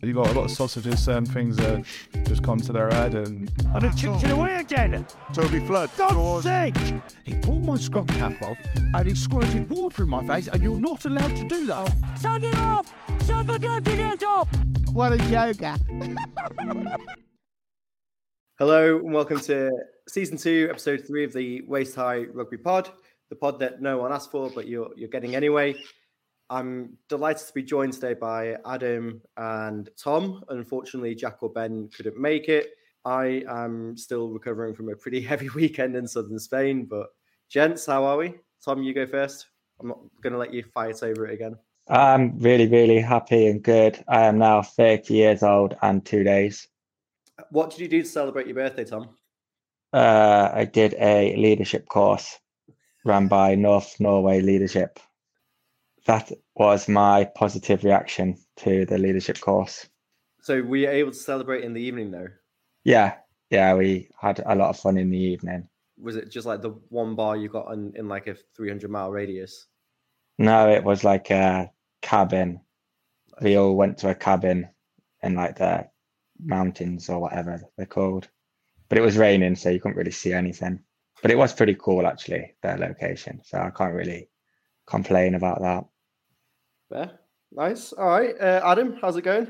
You got a lot of sausages, certain um, things that just come to their head, and And it chipped it away again. Toby Flood. God's sake! He pulled my scrub cap off and he squirted water in my face, and you're not allowed to do that. Turn it off! Shut the goddamn it off! What a joker. Hello and welcome to season two, episode three of the Waist High Rugby Pod, the pod that no one asked for, but you're you're getting anyway. I'm delighted to be joined today by Adam and Tom. Unfortunately, Jack or Ben couldn't make it. I am still recovering from a pretty heavy weekend in southern Spain, but gents, how are we? Tom, you go first. I'm not going to let you fight over it again. I'm really, really happy and good. I am now 30 years old and two days. What did you do to celebrate your birthday, Tom? Uh, I did a leadership course run by North Norway Leadership. That was my positive reaction to the leadership course. So were you able to celebrate in the evening though? Yeah, yeah, we had a lot of fun in the evening. Was it just like the one bar you got in, in like a 300 mile radius? No, it was like a cabin. We all went to a cabin in like the mountains or whatever they're called. But it was raining, so you couldn't really see anything. But it was pretty cool actually, their location. So I can't really complain about that. Fair. Nice. All right. Uh, Adam, how's it going?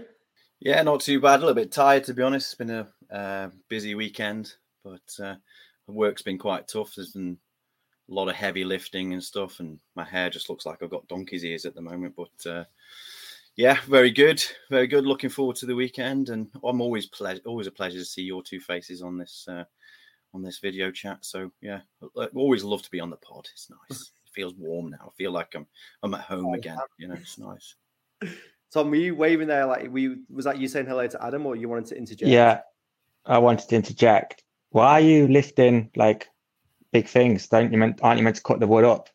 Yeah, not too bad. A little bit tired, to be honest. It's been a uh, busy weekend, but uh, work's been quite tough. There's been a lot of heavy lifting and stuff, and my hair just looks like I've got donkey's ears at the moment. But uh, yeah, very good, very good. Looking forward to the weekend, and I'm always ple- always a pleasure to see your two faces on this uh, on this video chat. So yeah, always love to be on the pod. It's nice. it feels warm now. I feel like I'm I'm at home oh, again. You know, it's nice. Tom, were you waving there? Like, were you, was that you saying hello to Adam, or you wanted to interject? Yeah, I wanted to interject. Why are you lifting like big things? Don't you meant aren't you meant to cut the wood up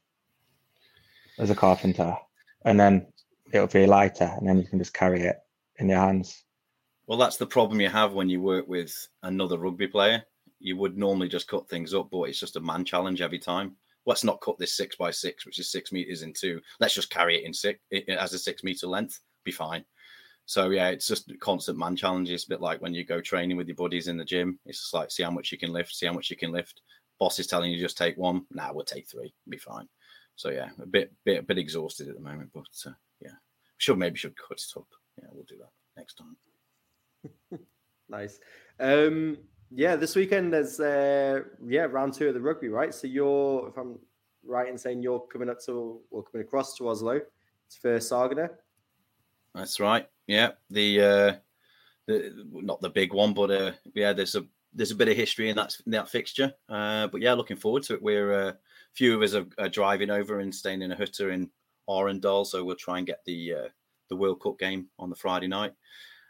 as a carpenter, and then it'll be lighter, and then you can just carry it in your hands. Well, that's the problem you have when you work with another rugby player. You would normally just cut things up, but it's just a man challenge every time. Let's not cut this six by six, which is six meters in two. Let's just carry it in six it, as a six meter length. Be fine. So yeah, it's just constant man challenges, a bit like when you go training with your buddies in the gym. It's just like see how much you can lift, see how much you can lift. Boss is telling you just take one. Now nah, we'll take three. Be fine. So yeah, a bit bit a bit exhausted at the moment, but uh, yeah, should maybe should cut it up. Yeah, we'll do that next time. nice. Um, yeah, this weekend there's uh, yeah round two of the rugby, right? So you're, if I'm right in saying you're coming up to or coming across to Oslo it's for Sagene. That's right. Yeah, the uh, the not the big one, but uh, yeah, there's a there's a bit of history in that in that fixture. Uh, but yeah, looking forward to it. We're a uh, few of us are, are, driving over and staying in a hutter in Arendal, so we'll try and get the uh, the World Cup game on the Friday night.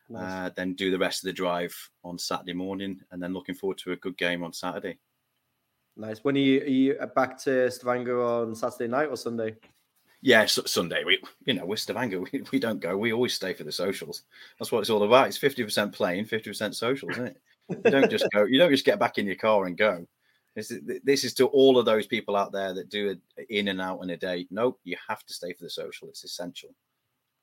Nice. Uh, then do the rest of the drive on Saturday morning, and then looking forward to a good game on Saturday. Nice. When are you, are you back to Stavanger on Saturday night or Sunday? Yeah, so Sunday. We, you know, we're Stavanger. We, we don't go. We always stay for the socials. That's what it's all about. It's fifty percent playing, fifty percent social, isn't it? You don't just go. You don't just get back in your car and go. This is this is to all of those people out there that do it in and out in a day. Nope, you have to stay for the social. It's essential.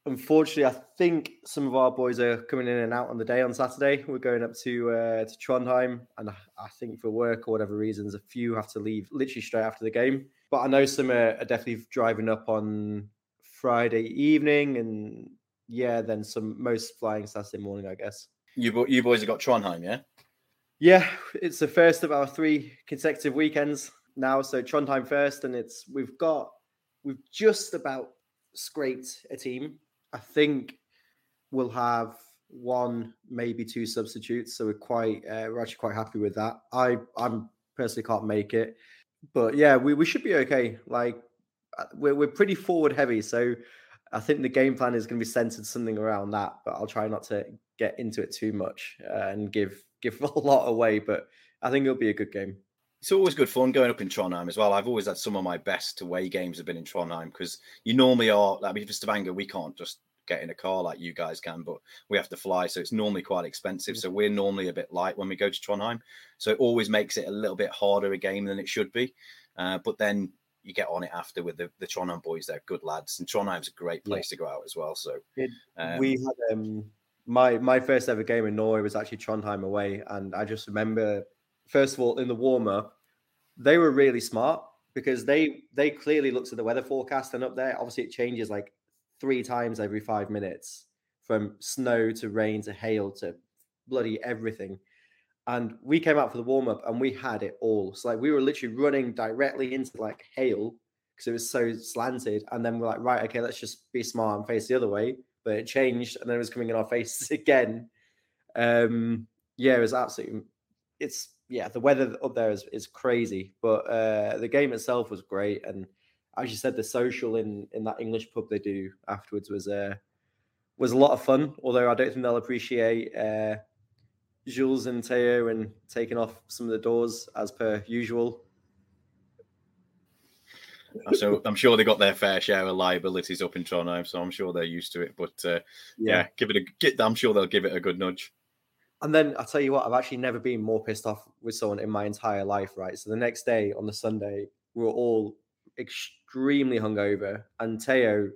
Unfortunately, I think some of our boys are coming in and out on the day on Saturday. We're going up to uh, to Trondheim, and I think for work or whatever reasons, a few have to leave literally straight after the game. But I know some are, are definitely driving up on Friday evening, and yeah, then some most flying Saturday morning, I guess. You you boys have got Trondheim, yeah? Yeah, it's the first of our three consecutive weekends now. So Trondheim first, and it's we've got we've just about scraped a team. I think we'll have one, maybe two substitutes. So we're quite uh, we're actually quite happy with that. I I'm personally can't make it, but yeah, we, we should be okay. Like we're we're pretty forward heavy, so I think the game plan is going to be centered something around that. But I'll try not to get into it too much uh, and give give a lot away. But I think it'll be a good game. It's always good fun going up in Trondheim as well. I've always had some of my best away games have been in Trondheim because you normally are. I mean, for Stavanger, we can't just get in a car like you guys can, but we have to fly, so it's normally quite expensive. So we're normally a bit light when we go to Trondheim, so it always makes it a little bit harder a game than it should be. Uh, but then you get on it after with the, the Trondheim boys; they're good lads, and Trondheim's a great place yeah. to go out as well. So um, we had um, my my first ever game in Norway was actually Trondheim away, and I just remember first of all in the warm up, they were really smart because they they clearly looked at the weather forecast and up there, obviously it changes like three times every five minutes from snow to rain to hail to bloody everything. And we came out for the warm up and we had it all. So like we were literally running directly into like hail because it was so slanted. And then we're like, right, okay, let's just be smart and face the other way. But it changed and then it was coming in our faces again. Um, yeah, it was absolutely it's yeah, the weather up there is, is crazy. But uh the game itself was great. And as you said, the social in in that English pub they do afterwards was uh was a lot of fun, although I don't think they'll appreciate uh Jules and Teo and taking off some of the doors as per usual. So I'm sure they got their fair share of liabilities up in Trondheim, so I'm sure they're used to it. But uh, yeah. give it a get. I'm sure they'll give it a good nudge. And then I'll tell you what, I've actually never been more pissed off with someone in my entire life, right? So the next day on the Sunday, we were all extremely hungover. And Teo,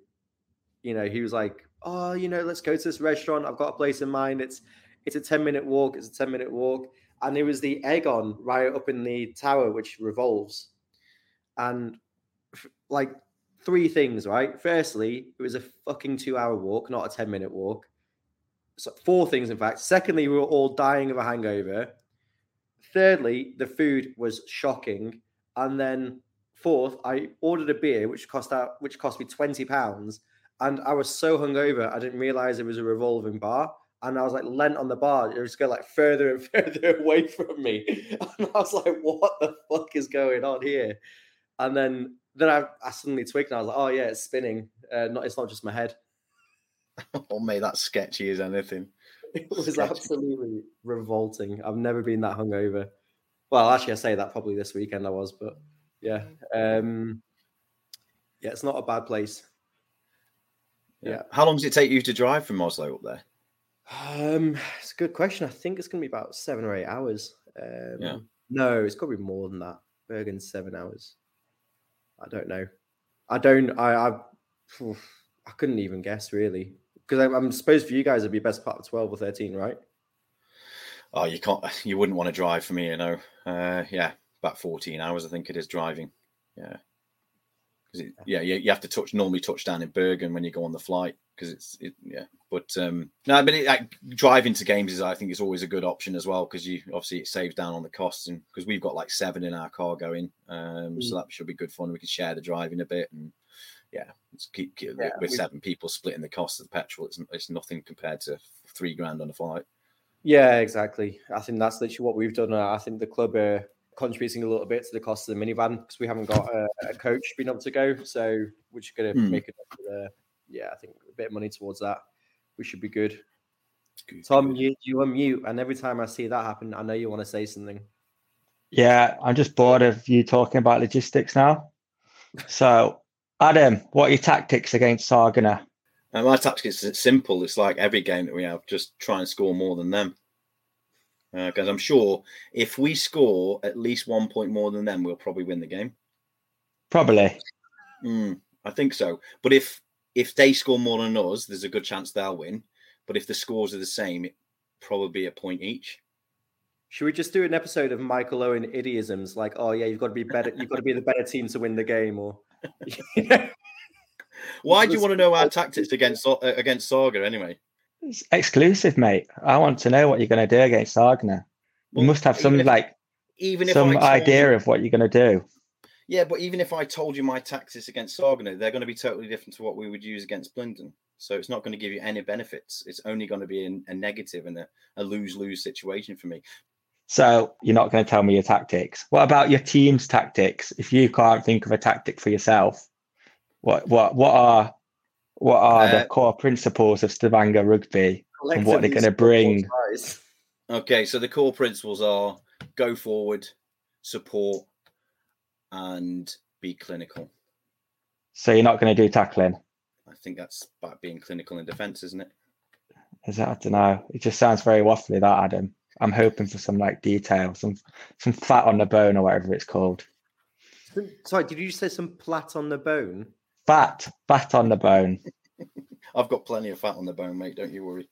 you know, he was like, Oh, you know, let's go to this restaurant. I've got a place in mind. It's it's a 10 minute walk, it's a 10 minute walk. And it was the Egon right up in the tower, which revolves. And like three things, right? Firstly, it was a fucking two hour walk, not a 10 minute walk. So four things, in fact. Secondly, we were all dying of a hangover. Thirdly, the food was shocking. And then fourth, I ordered a beer which cost out which cost me 20 pounds. And I was so hungover, I didn't realize it was a revolving bar. And I was like lent on the bar. It was going like further and further away from me. And I was like, what the fuck is going on here? And then then I, I suddenly twigged and I was like, oh yeah, it's spinning. Uh, not it's not just my head. Oh, mate, that's sketchy as anything. It was Sketchy. absolutely revolting. I've never been that hungover. Well, actually, I say that probably this weekend I was, but yeah, um, yeah, it's not a bad place. Yeah. How long does it take you to drive from Oslo up there? Um, it's a good question. I think it's going to be about seven or eight hours. Um, Yeah. No, it's got to be more than that. Bergen's seven hours. I don't know. I don't. I. I, I couldn't even guess really because I'm, I'm supposed for you guys it'd be best part of twelve or thirteen, right? Oh, you can't. You wouldn't want to drive for me, you know. Uh, yeah, about 14 hours, I think it is driving. Yeah, because yeah, you, you have to touch normally touch down in Bergen when you go on the flight because it's it, yeah. But um, no, but it, like, driving to games is I think is always a good option as well because you obviously it saves down on the costs and because we've got like seven in our car going, um, so that should be good fun. We can share the driving a bit and yeah, it's keep, keep Yeah, with seven people splitting the cost of the petrol. It's it's nothing compared to three grand on a flight. Yeah, exactly. I think that's literally what we've done. Uh, I think the club are contributing a little bit to the cost of the minivan because we haven't got a, a coach being able to go. So we're just going to Hmm. make it. Uh, yeah, I think a bit of money towards that. We should be good. Good, Tom, good. you you unmute, and every time I see that happen, I know you want to say something. Yeah, I'm just bored of you talking about logistics now. So, Adam, what are your tactics against Sagene? And my tactics is simple. It's like every game that we have, just try and score more than them. Because I'm sure if we score at least one point more than them, we'll probably win the game. Probably. Mm, I think so. But if if they score more than us, there's a good chance they'll win. But if the scores are the same, it probably a point each. Should we just do an episode of Michael Owen idioms like, oh yeah, you've got to be better, you've got to be the better team to win the game, or Why do you want to know our tactics against Sa- uh, against Saga anyway? It's exclusive, mate. I want to know what you're going to do against Sagene. You Well, must have some even if- like Even if some idea you- of what you're going to do. Yeah, but even if I told you my tactics against Sagene, they're going to be totally different to what we would use against Blinden. So it's not going to give you any benefits. It's only going to be a, a negative and a, a lose lose situation for me. So you're not going to tell me your tactics. What about your team's tactics? If you can't think of a tactic for yourself, what what what are what are Uh, the core principles of Stavanger rugby? And what they're collectively gonna bring. Okay, so the core principles are go forward, support, and be clinical. So you're not going to do tackling. I think that's about being clinical in defence, isn't it? Is that I don't know. It just sounds very waffly. That Adam. I'm hoping for some like detail, some some fat on the bone or whatever it's called. Sorry, did you say some plat on the bone? Fat, fat on the bone. I've got plenty of fat on the bone, mate. Don't you worry.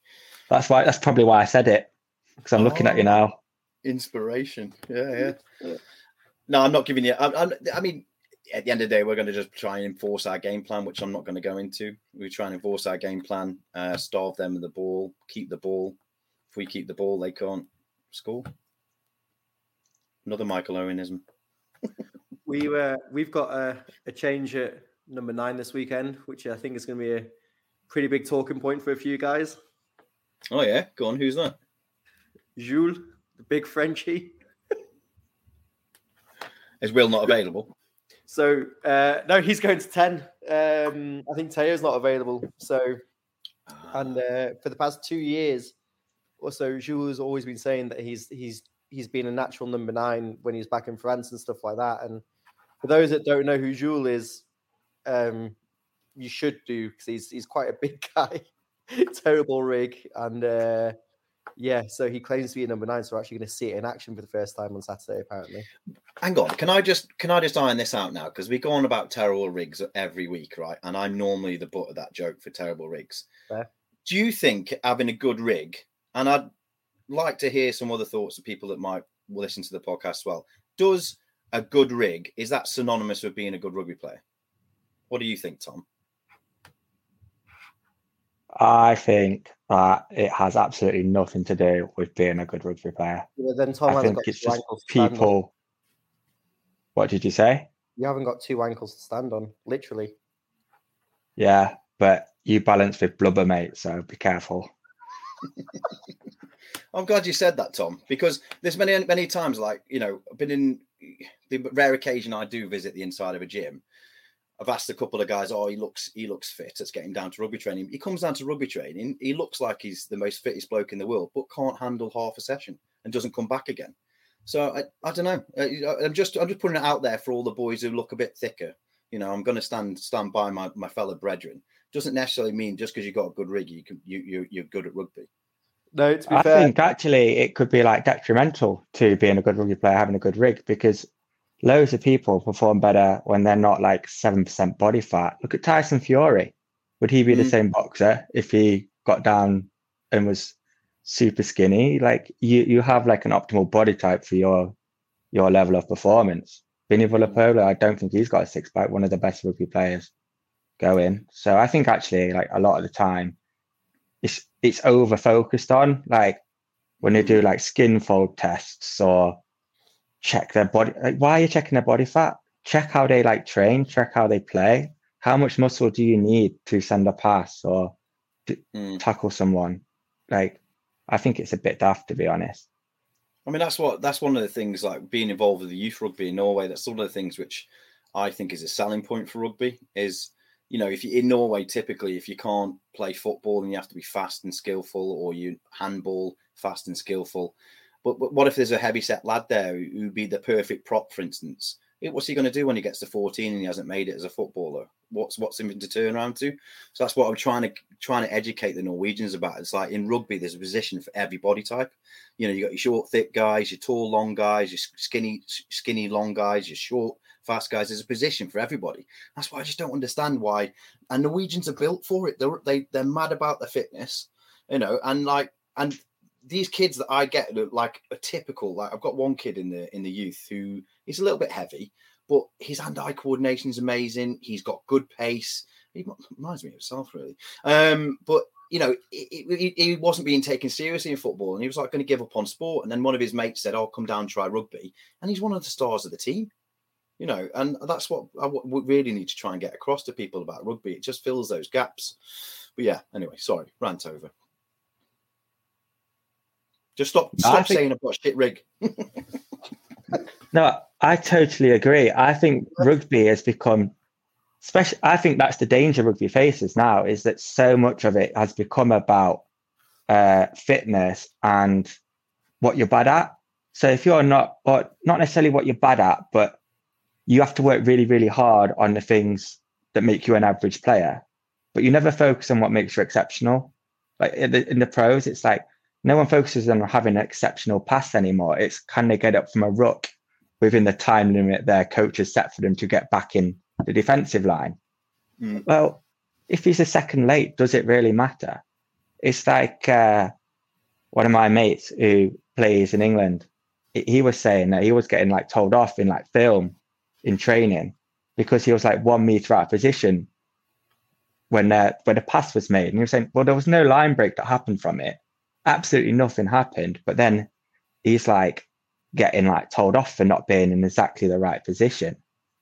That's why. That's probably why I said it because I'm looking at you now. Inspiration. Yeah, yeah. No, I'm not giving you. I, I'm, I mean, at the end of the day, we're going to just try and enforce our game plan, which I'm not going to go into. We try and enforce our game plan, uh, starve them with the ball, keep the ball. If we keep the ball, they can't score. Another Michael Owenism. We uh, we've got a, a change at number nine this weekend, which I think is going to be a pretty big talking point for a few guys. Oh yeah, go on. Who's that? Jules, the big Frenchie. Is Will not available? So uh, no, he's going to ten. Um, I think Teo's not available. So and uh, for the past two years or so, Jules has always been saying that he's he's he's been a natural number nine when he's back in France and stuff like that. And for those that don't know who Jules is, um, you should do because he's he's quite a big guy, terrible rig, and uh, yeah, so he claims to be a number nine. So we're actually going to see it in action for the first time on Saturday, apparently. Hang on, can I just can I just iron this out now? Because we go on about terrible rigs every week, right? And I'm normally the butt of that joke for terrible rigs. Fair. Do you think having a good rig, and I'd like to hear some other thoughts of people that might listen to the podcast as well. Does a good rig is that synonymous with being a good rugby player? What do you think, Tom? I think that it has absolutely nothing to do with being a good rugby player. Yeah, then Tom I think got it's just ankles on. people. What did you say? You haven't got two ankles to stand on, literally. Yeah, but you balance with blubber, mate. So be careful. I'm glad you said that, Tom, because there's many many times like you know I've been in the rare occasion I do visit the inside of a gym. I've asked a couple of guys, oh, he looks he looks fit. Let's get him down to rugby training. He comes down to rugby training. He looks like he's the most fittest bloke in the world, but can't handle half a session and doesn't come back again. So I, I don't know. I- I'm just I'm just putting it out there for all the boys who look a bit thicker. You know, I'm going to stand stand by my, my fellow brethren. Doesn't necessarily mean just because you've got a good rig, you can you, you you're good at rugby. No, to be I fair, think actually it could be like detrimental to being a good rugby player having a good rig because loads of people perform better when they're not like seven percent body fat. Look at Tyson Fury. Would he be the Mm. same boxer if he got down and was super skinny? Like you, you have like an optimal body type for your your level of performance. Vinny Vunipola, I don't think he's got a six pack. One of the best rugby players going. So I think actually, like a lot of the time, it's it's over focused on like when they do like skin fold tests or check their body. Like, why are you checking their body fat? Check how they like train. Check how they play. How much muscle do you need to send a pass or to Mm. tackle someone? Like, I think it's a bit daft to be honest. I mean, that's what that's one of the things like being involved with the youth rugby in Norway. That's one of the things which I think is a selling point for rugby. Is you know, if you in Norway, typically, if you can't play football and you have to be fast and skillful, or you handball fast and skillful, but, but what if there's a heavy set lad there who would be the perfect prop, for instance? What's he going to do when he gets to 14 and he hasn't made it as a footballer? What's what's him to turn around to? So that's what I'm trying to trying to educate the Norwegians about. It's like in rugby, there's a position for every body type you know, you got your short, thick guys, your tall, long guys, your skinny, skinny, long guys, your short, fast guys. is a position for everybody. That's why I just don't understand why. And Norwegians are built for it. They're they they're mad about their fitness, you know, and like and these kids that I get look like a typical. Like I've got one kid in the in the youth who is a little bit heavy, but his hand-eye coordination is amazing. He's got good pace. He reminds me of himself, really. Um, but you know, he, wasn't being taken seriously in football, and he was like going to give up on sport. And then one of his mates said, "Oh, come down, try rugby," and he's one of the stars of the team. You know, and that's what I w- really need to try and get across to people about rugby. It just fills those gaps. But yeah, anyway, sorry, rant over. Just stop, stop think- saying I've got a shit rig. No, I totally agree. I think rugby has become, especially, I think that's the danger rugby faces now is that so much of it has become about uh, fitness and what you're bad at. So if you're not, or not necessarily what you're bad at, but you have to work really, really hard on the things that make you an average player, but you never focus on what makes you exceptional. Like in the, in the pros, it's like no one focuses on having an exceptional pass anymore. It's can they get up from a ruck within the time limit their coach has set for them to get back in the defensive line. Mm. Well, if he's a second late, does it really matter? It's like uh, one of my mates who plays in England, he- he was saying that he was getting like told off in like film in training because he was like one meter out of position when the when a pass was made, and he was saying, "Well, there was no line break that happened from it. Absolutely nothing happened." But then he's like getting like told off for not being in exactly the right position,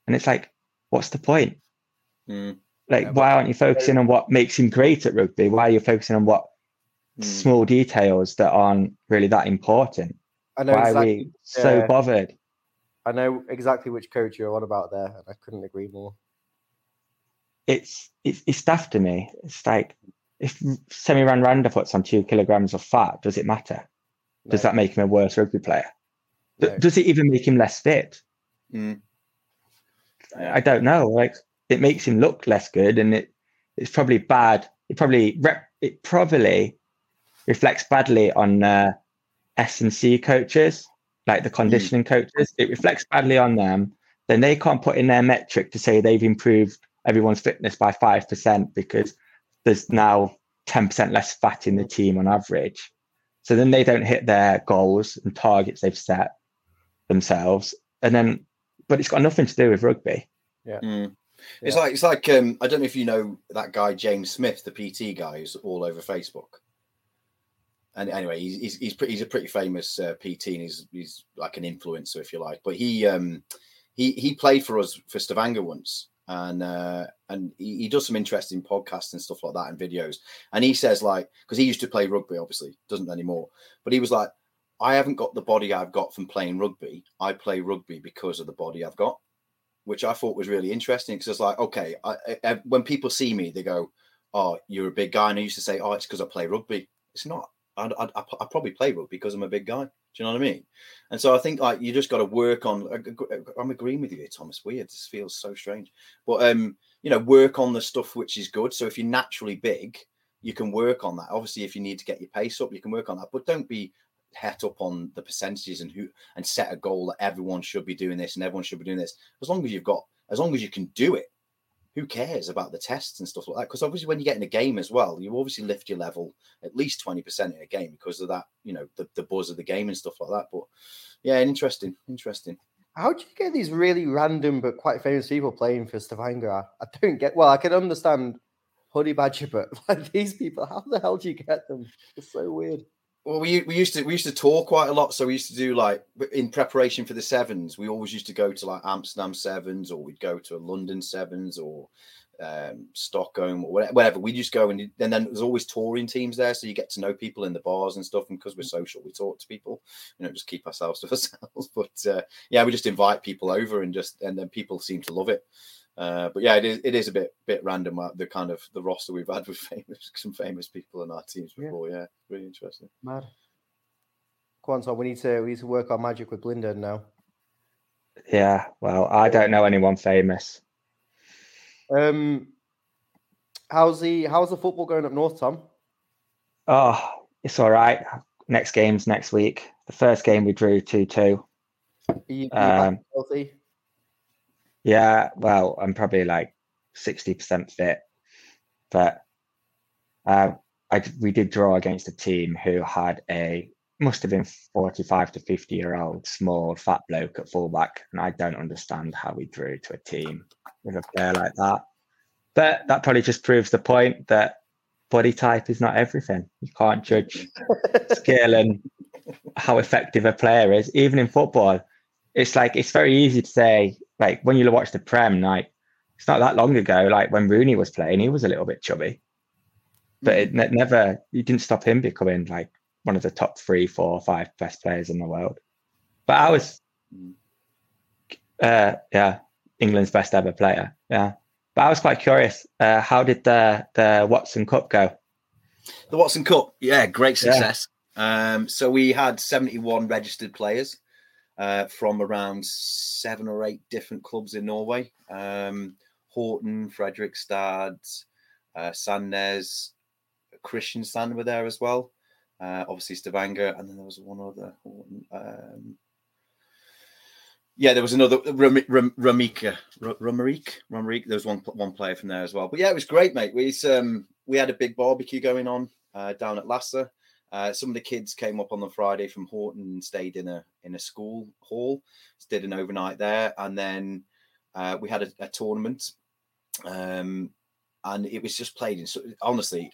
and it's like, what's the point? Mm, Like, Yeah, why aren't you focusing on what makes him great at rugby? Why are you focusing on what mm. small details that aren't really that important? I know Why exactly. are we so bothered? I know exactly which coach you're on about there, and I couldn't agree more. It's it's it's daft to me. It's like if Semi Radradra puts on two kilograms of fat, does it matter? Does that make him a worse rugby player? No. Does it even make him less fit? Mm. I don't know. Like it makes him look less good, and it it's probably bad. It probably rep, it probably reflects badly on uh, S and C coaches, like the conditioning coaches. It reflects badly on them. Then they can't put in their metric to say they've improved everyone's fitness by five percent because there's now ten percent less fat in the team on average. So then they don't hit their goals and targets they've set themselves, and then but it's got nothing to do with rugby. Mm. It's Yeah. like it's like um, I don't know if you know that guy James Smith, the PT guy, who's all over Facebook. And anyway, he's he's he's, pretty, he's a pretty famous uh, PT, and he's he's like an influencer, if you like. But he um he he played for us for Stavanger once, and uh, and he, he does some interesting podcasts and stuff like that and videos. And he says like because he used to play rugby, obviously doesn't anymore. But he was like, I haven't got the body I've got from playing rugby. I play rugby because of the body I've got which I thought was really interesting because it's like, okay, I, I, when people see me, they go, "Oh, you're a big guy," and I used to say, "Oh, it's because I play rugby." It's not. I, I, I, I probably play rugby because I'm a big guy. Do you know what I mean? And so I think like you just got to work on. I'm agreeing with you, here, Thomas. Weird. This feels so strange, but um, you know, work on the stuff which is good. So if you're naturally big, you can work on that. Obviously, if you need to get your pace up, you can work on that. But don't be het up on the percentages and who and set a goal that everyone should be doing this and everyone should be doing this. As long as you've got, as long as you can do it, who cares about the tests and stuff like that? Because obviously, when you get in a game as well, you obviously lift your level at least twenty percent in a game because of that, you know, the, the buzz of the game and stuff like that. But yeah, interesting, interesting. How do you get these really random but quite famous people playing for Stavanger? I, don't get. Well, I can understand Honey Badger, but like these people, how the hell do you get them? It's so weird. Well, we we used to we used to tour quite a lot, so we used to do like in preparation for the sevens. We always used to go to like Amsterdam sevens, or we'd go to a London sevens, or um, Stockholm, or whatever. We just go and, and then there's always touring teams there, so you get to know people in the bars and stuff. And because we're social, we talk to people. You know, just keep ourselves to ourselves. But uh, yeah, we just invite people over, and just and then people seem to love it. Uh, but yeah, it is it is a bit bit random uh, the kind of the roster we've had with famous some famous people in our teams before. Yeah, really interesting. Mad. Go on, Tom. We need to we need to work our magic with Blinden now. Yeah, well, I don't know anyone famous. Um, how's the how's the football going up north, Tom? Oh, it's all right. Next game's next week. The first game we drew 2 2. Are you, are you back Um, healthy? Yeah, well, I'm probably like 60% fit. But uh, I, we did draw against a team who had a, must have been 45 to 50 year old small fat bloke at fullback. And I don't understand how we drew to a team with a player like that. But that probably just proves the point that body type is not everything. You can't judge skill and how effective a player is, even in football. It's like it's very easy to say, like when you watch the Prem, like it's not that long ago, like when Rooney was playing, he was a little bit chubby, but it ne- never, you didn't stop him becoming like one of the top three, four, five best players in the world. But I was, uh, yeah, England's best ever player. Yeah. But I was quite curious. Uh, how did the the Watson Cup go? The Watson Cup, yeah, great Yeah. success. Um, so we had 71 registered players uh, from around seven or eight different clubs in Norway. Um, Horten, Fredrikstad, uh, Sandnes, Kristiansand were there as well. Uh, obviously Stavanger, and then there was one other. Horten, um, yeah, there was another Ram- Ram- Ramika, Ramarik, Ramarik. There was one one player from there as well. But yeah, it was great, mate. We um we had a big barbecue going on uh, down at Lassa. Uh, some of the kids came up on the Friday from Horten and stayed in a in a school hall, did an overnight there, and then uh, we had a, a tournament, um, and it was just played in. So honestly,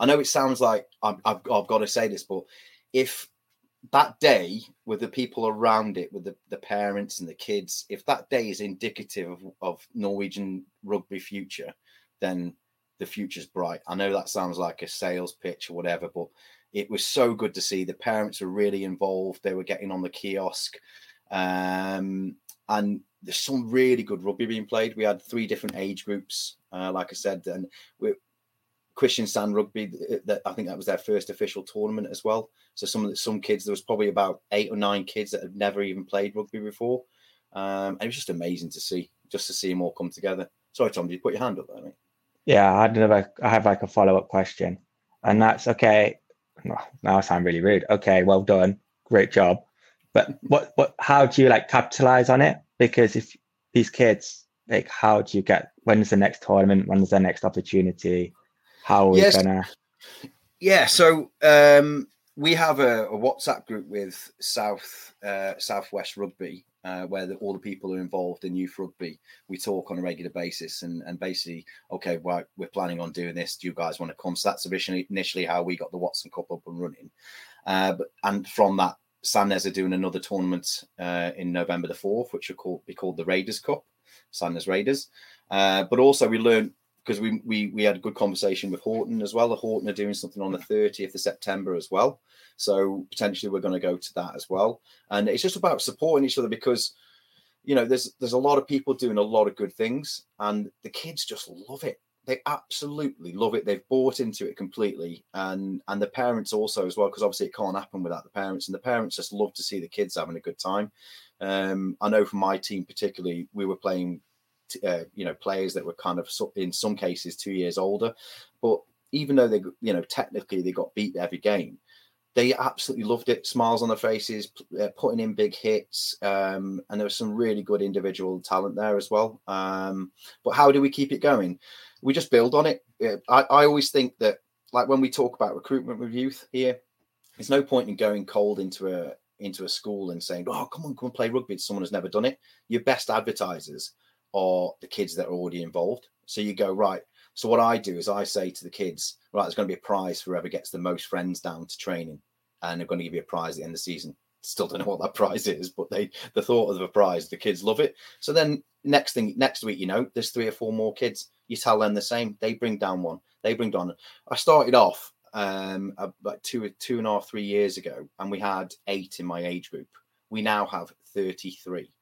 I know it sounds like I've, I've, I've got to say this, but if that day with the people around it, with the, the parents and the kids, if that day is indicative of, of Norwegian rugby future, then the future's bright. I know that sounds like a sales pitch or whatever, but it was so good to see the parents were really involved. They were getting on the kiosk. Um, and there's some really good rugby being played. We had three different age groups, uh, like I said, and we, Kristiansand Rugby. That I think that was their first official tournament as well. So some some kids, there was probably about eight or nine kids that had never even played rugby before, um, and it was just amazing to see, just to see them all come together. Sorry, Tom, did you put your hand up there, mate? Yeah, I had another. I have like a follow up question, and that's okay. Now I sound really rude. Okay, well done, great job. But what, what, how do you like capitalize on it? Because if these kids, like, how do you get? When's the next tournament? When's the next opportunity? How are we Yes. gonna? Yeah, so um, we have a, a WhatsApp group with South uh, Southwest Rugby, uh, where the, all the people are involved in youth rugby, we talk on a regular basis, and and basically, okay, right, we're planning on doing this. Do you guys want to come? So that's initially initially how we got the Watson Cup up and running, uh, but and from that, Sandnes are doing another tournament uh, in November the fourth, which will be called the Raiders Cup, Sandnes Raiders. Uh, but also we learned because we, we we had a good conversation with Horten as well. The Horten are doing something on the 30th of September as well. So potentially we're going to go to that as well. And it's just about supporting each other because you know there's there's a lot of people doing a lot of good things and the kids just love it. They absolutely love it. They've bought into it completely, and and the parents also as well, because obviously it can't happen without the parents. And the parents just love to see the kids having a good time. Um, I know from my team particularly, we were playing uh, you know players that were kind of in some cases two years older. But even though they you know technically they got beat every game they absolutely loved it. Smiles on their faces uh, putting in big hits um, and there was some really good individual talent there as well. Um, but how do we keep it going? We just build on it. I, I always think that like when we talk about recruitment with youth here there's no point in going cold into a into a school and saying oh come on come and play rugby. Someone who's never done it. Your best advertisers are the kids that are already involved. So you go, right. So what I do is I say to the kids, right, there's going to be a prize for whoever gets the most friends down to training. And they're going to give you a prize at the end of the season. Still don't know what that prize is, but they the thought of the prize, the kids love it. So then next thing next week, you know, there's three or four more kids. You tell them the same. They bring down one. They bring down. I started off um about two two and a half, three years ago, and we had eight in my age group. We now have 33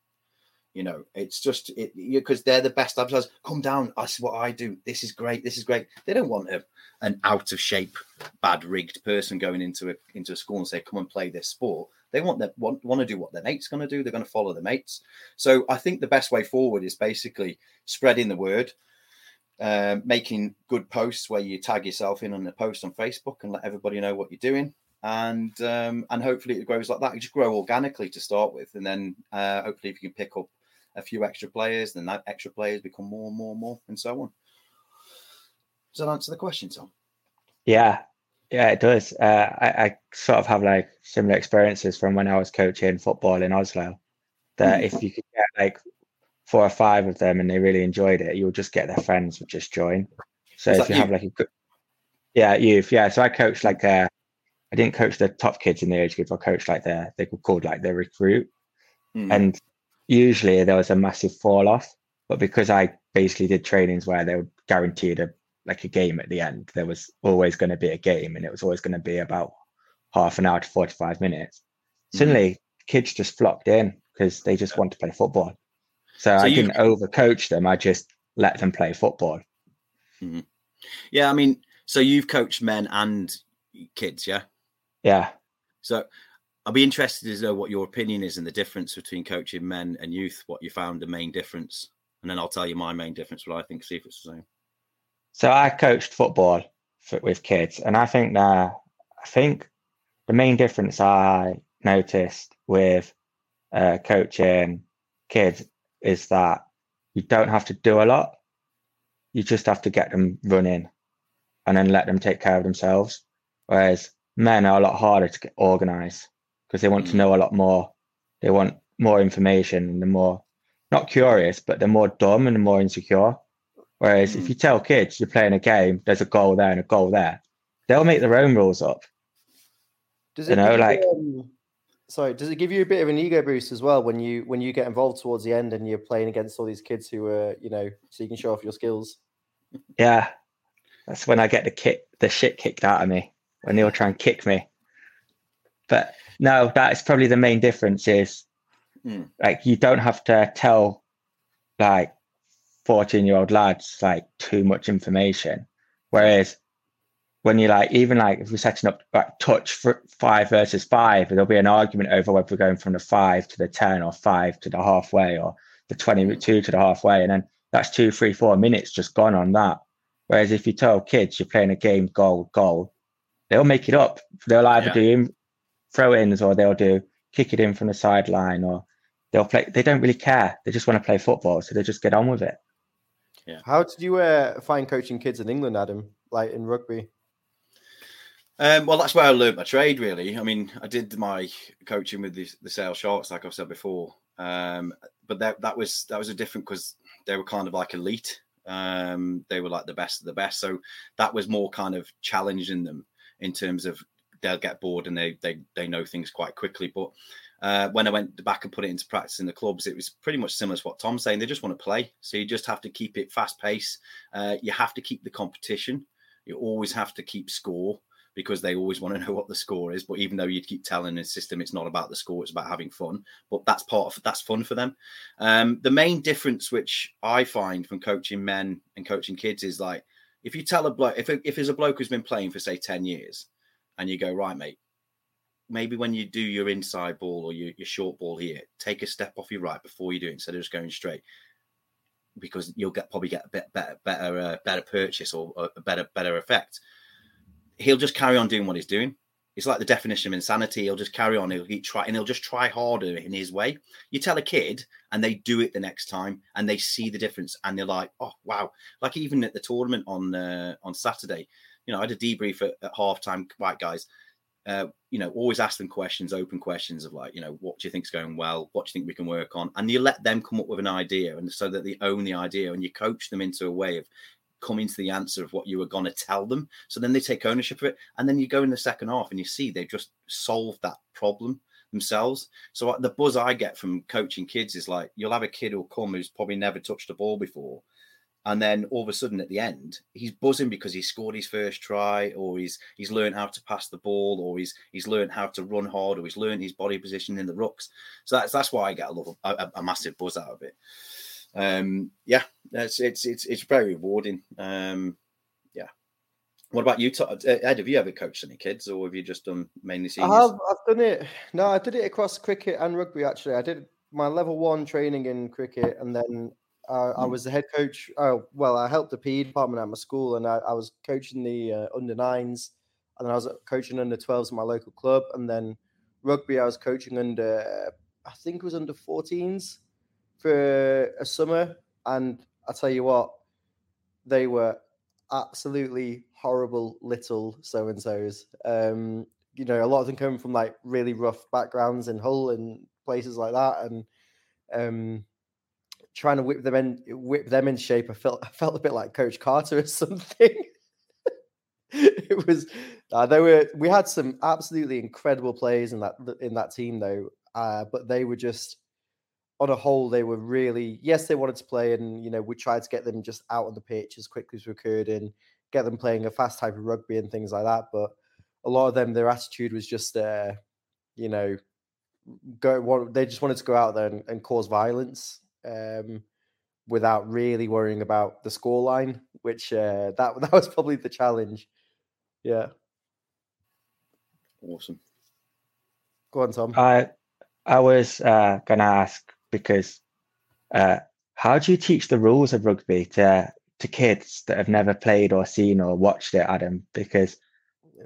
you know it's just it because they're the best advertisers. Come down that's what i do. This is great this is great. They don't want a, an out of shape bad rigged person going into a into a school and say come and play this sport. They want that want, want to do what their mates going to do. They're going to follow the mates. So i think the best way forward is basically spreading the word um, making good posts where you tag yourself in on a post on facebook and let everybody know what you're doing. And um, and hopefully it grows like that. You just grow organically to start with, and then uh, hopefully if you can pick up a few extra players, then that extra players become more and more and more, and so on. Does that answer the question, Tom? Yeah, yeah, it does. Uh, I, I sort of have like similar experiences from when I was coaching football in Oslo. That if you could get like four or five of them and they really enjoyed it, you'll just get their friends would just join. So Is if that you have like a good, yeah, youth, yeah. So I coached like uh, I didn't coach the top kids in the age group. I coached like the they were called like the recruit, Hmm. and usually there was a massive fall off. But because I basically did trainings where they were guaranteed a like a game at the end, there was always going to be a game, and it was always going to be about half an hour to forty five minutes. Mhm. Suddenly, kids just flocked in because they just want to play football. So, So I you- didn't overcoach them. I just let them play football. Yeah, I mean, so you've coached men and kids, yeah. Yeah. So I'll be interested to know what your opinion is and the difference between coaching men and youth. What you found the main difference, and then I'll tell you my main difference. What I think, see if it's the same. So I coached football for, with kids, and I think that I think the main difference I noticed with uh, coaching kids is that you don't have to do a lot. You just have to get them running, and then let them take care of themselves. Whereas men are a lot harder to get organized because they want to Mm. know a lot more. They want more information and they're more not curious, but they're more dumb and more insecure. Whereas if Mm. you tell kids you're playing a game, there's a goal there and a goal there, they'll make their own rules up. Does You know, like- um, sorry, does it give you a bit of an ego boost as well when you when you get involved towards the end and you're playing against all these kids who are you know so you can show off your skills? Yeah. That's when I get the kick the shit kicked out of me when they'll try and kick me. But no, that's probably the main difference is Hmm. like you don't have to tell like 14 year old lads like too much information. Whereas when you're like even like if we're setting up like touch for five versus five, there'll be an argument over whether we're going from the five to the 10 or five to the halfway or the 22 to the halfway. And then that's two, three, four minutes just gone on that. Whereas if you tell kids you're playing a game goal, goal, they'll make it up. They'll either Yeah. do throw ins or they'll do kick it in from the sideline or they'll play. They don't really care. They just want to play football. So they just get on with it. Yeah. How did you uh, find coaching kids in England, Adam? Like in rugby? Um, well, that's where I learned my trade. Really, I mean, I did my coaching with the, the Sale Sharks, like I've said before. Um, but that that was that was a different because they were kind of like elite. Um, they were like the best of the best. So that was more kind of challenging them in terms of they'll get bored and they they they know things quite quickly. But uh, when I went back and put it into practice in the clubs, it was pretty much similar to what Tom's saying. They just want to play, so you just have to keep it fast paced. Uh, you have to keep the competition. You always have to keep score because they always want to know what the score is. But even though you keep telling the system it's not about the score, it's about having fun. But that's part of that's fun for them. Um, the main difference, which I find from coaching men and coaching kids, is like if you tell a bloke if if there's a bloke who's been playing for say ten years, and you go right, mate. Maybe when you do your inside ball or your, your short ball here, take a step off your right before you do it instead of just going straight, because you'll get probably get a bit better better uh, better purchase or a better better effect he'll just carry on doing what he's doing. It's like the definition of insanity. He'll just carry on. He'll keep try and he'll just try harder in his way. You tell a kid and they do it the next time and they see the difference and they're like, oh wow! Like even at the tournament on uh, on Saturday, you know, I had a debrief at, at halftime. Right, guys, uh, you know, always ask them questions, open questions of like, you know, what do you think's going well? What do you think we can work on? And you let them come up with an idea, and so that they own the idea, and you coach them into a way of coming to the answer of what you were going to tell them. So then they take ownership of it. And then you go in the second half and you see they've just solved that problem themselves. So the buzz I get from coaching kids is like, you'll have a kid who'll come who's probably never touched a ball before. And then all of a sudden at the end, he's buzzing because he scored his first try, or he's he's learned how to pass the ball, or he's he's learned how to run hard, or he's learned his body position in the rucks. So that's that's why I get a lot of a, a massive buzz out of it um yeah it's it's it's, it's very rewarding um yeah what about you Uh, ed have you ever coached any kids or have you just done mainly seniors I have, I've done it. No, I did it across cricket and rugby. Actually, I did my level one training in cricket, and then uh, I Hmm. was the head coach. Oh, well, I helped the PE department at my school, and I, I was coaching the uh, under nines, and then I was coaching under twelves at my local club, and then rugby I was coaching under, I think it was under 14s for a summer, and I tell you what, they were absolutely horrible little so and so's. Um, you know, a lot of them come from like really rough backgrounds in Hull and places like that, and um, trying to whip them in, whip them in shape. I felt I felt a bit like Coach Carter or something. it was uh, they were we had some absolutely incredible players in that in that team though, uh, but they were just on a whole they were really yes they wanted to play and you know we tried to get them just out on the pitch as quickly as we could and get them playing a fast type of rugby and things like that but a lot of them their attitude was just uh you know go they just wanted to go out there and, and cause violence um without really worrying about the scoreline which uh that that was probably the challenge yeah awesome go on tom I I was uh, gonna ask because uh, how do you teach the rules of rugby to to kids that have never played or seen or watched it, Adam? Because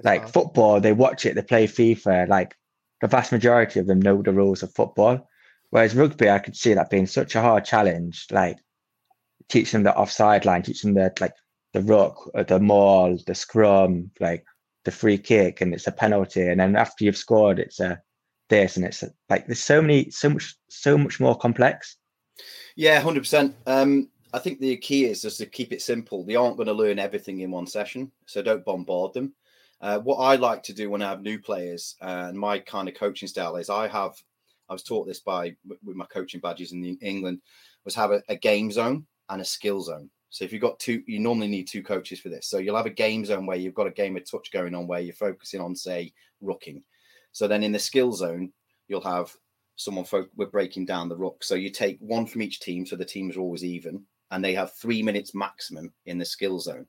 like football, they watch it, they play FIFA. Like the vast majority of them know the rules of football. Whereas rugby, I could see that being such a hard challenge. Like teaching the offside line, teaching the like the ruck, uh, the maul, the scrum, like the free kick and it's a penalty, and then after you've scored, it's a this and it's a, like there's so many, so much, so much more complex. Yeah, hundred percent. Um, I think the key is just to keep it simple. They aren't going to learn everything in one session, so don't bombard them. Uh, what I like to do when I have new players uh, and my kind of coaching style is I have, I was taught this by with my coaching badges in the, England, was have a, a game zone and a skill zone. So if you've got two, you normally need two coaches for this. So you'll have a game zone where you've got a game of touch going on where you're focusing on, say, rucking. So then in the skill zone, you'll have someone fo- we're breaking down the ruck. So you take one from each team, so the teams are always even, and they have three minutes maximum in the skill zone.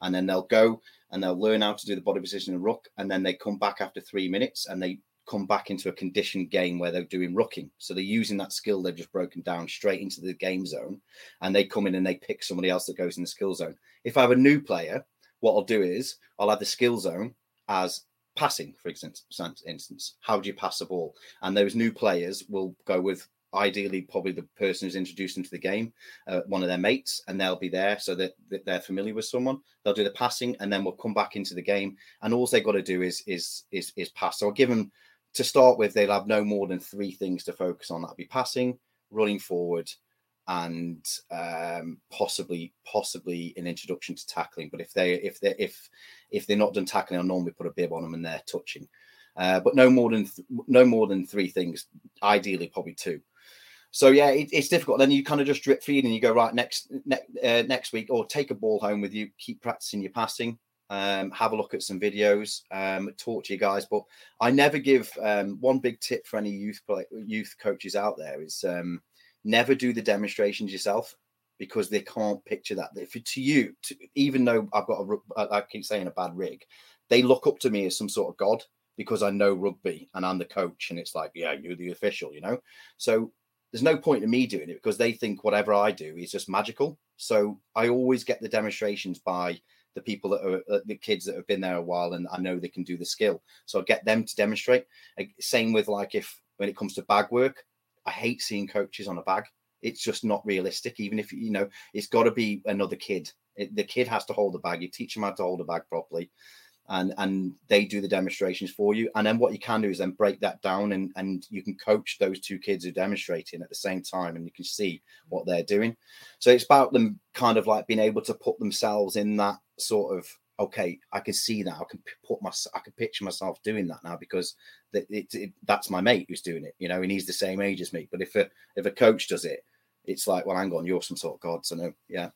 And then they'll go and they'll learn how to do the body position and ruck, and then they come back after three minutes and they come back into a conditioned game where they're doing rucking. So they're using that skill they've just broken down straight into the game zone, and they come in and they pick somebody else that goes in the skill zone. If I have a new player, what I'll do is I'll have the skill zone as passing, for instance. How do you pass the ball? And those new players will go with ideally probably the person who's introduced into the game, uh, one of their mates, and they'll be there so that, that, they're familiar with someone. They'll do the passing, and then we'll come back into the game, and all they've got to do is is is is pass. So I'll give them to start with. They'll have no more than three things to focus on. That'll be passing, running forward, and um, possibly possibly an introduction to tackling. But if they if they if if they're not done tackling, I'll normally put a bib on them and they're touching. Uh, but no more than th- no more than three things. Ideally, probably two. So yeah, it, it's difficult. Then you kind of just drip feed and you go right next ne- uh, next week, or take a ball home with you. Keep practicing your passing. Um, have a look at some videos. Um, talk to you guys. But I never give um, one big tip for any youth play, youth coaches out there is um, never do the demonstrations yourself because they can't picture that. If to you, to, even though I've got a, I keep saying a bad rig, they look up to me as some sort of god because I know rugby and I'm the coach, and it's like, yeah, you're the official, you know. So there's no point in me doing it because they think whatever I do is just magical. So I always get the demonstrations by the people that are uh, the kids that have been there a while and I know they can do the skill. So I get them to demonstrate. Same with like if when it comes to bag work, I hate seeing coaches on a bag. It's just not realistic. Even if you know, it's got to be another kid. It, the kid has to hold the bag. You teach them how to hold a bag properly, and and they do the demonstrations for you. And then what you can do is then break that down, and and you can coach those two kids who are demonstrating at the same time, and you can see what they're doing. So it's about them kind of like being able to put themselves in that sort of okay, I can see that. I can put my, I can picture myself doing that now because that it, it, that's my mate who's doing it, you know, and he's the same age as me. But if a if a coach does it, it's like, well, hang on, you're some sort of god, so no, yeah.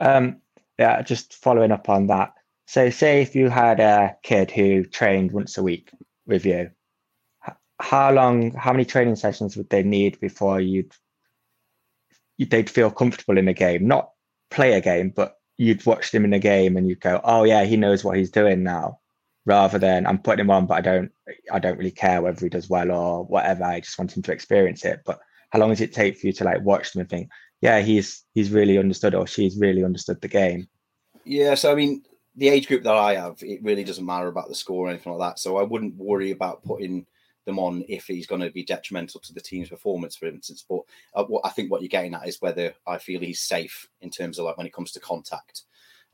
Um, yeah, just following up on that. So, say if you had a kid who trained once a week with you, how long, how many training sessions would they need before you'd they'd feel comfortable in a game? Not play a game, but you'd watch them in a game and you'd go, "Oh yeah, he knows what he's doing now," rather than I'm putting him on, but I don't, I don't really care whether he does well or whatever. I just want him to experience it. But how long does it take for you to like watch them and think, "Yeah, he's he's really understood or she's really understood the game"? Yeah, so I mean, the age group that I have, it really doesn't matter about the score or anything like that. So I wouldn't worry about putting them on if he's going to be detrimental to the team's performance, for instance. But uh, what I think what you're getting at is whether I feel he's safe in terms of like when it comes to contact,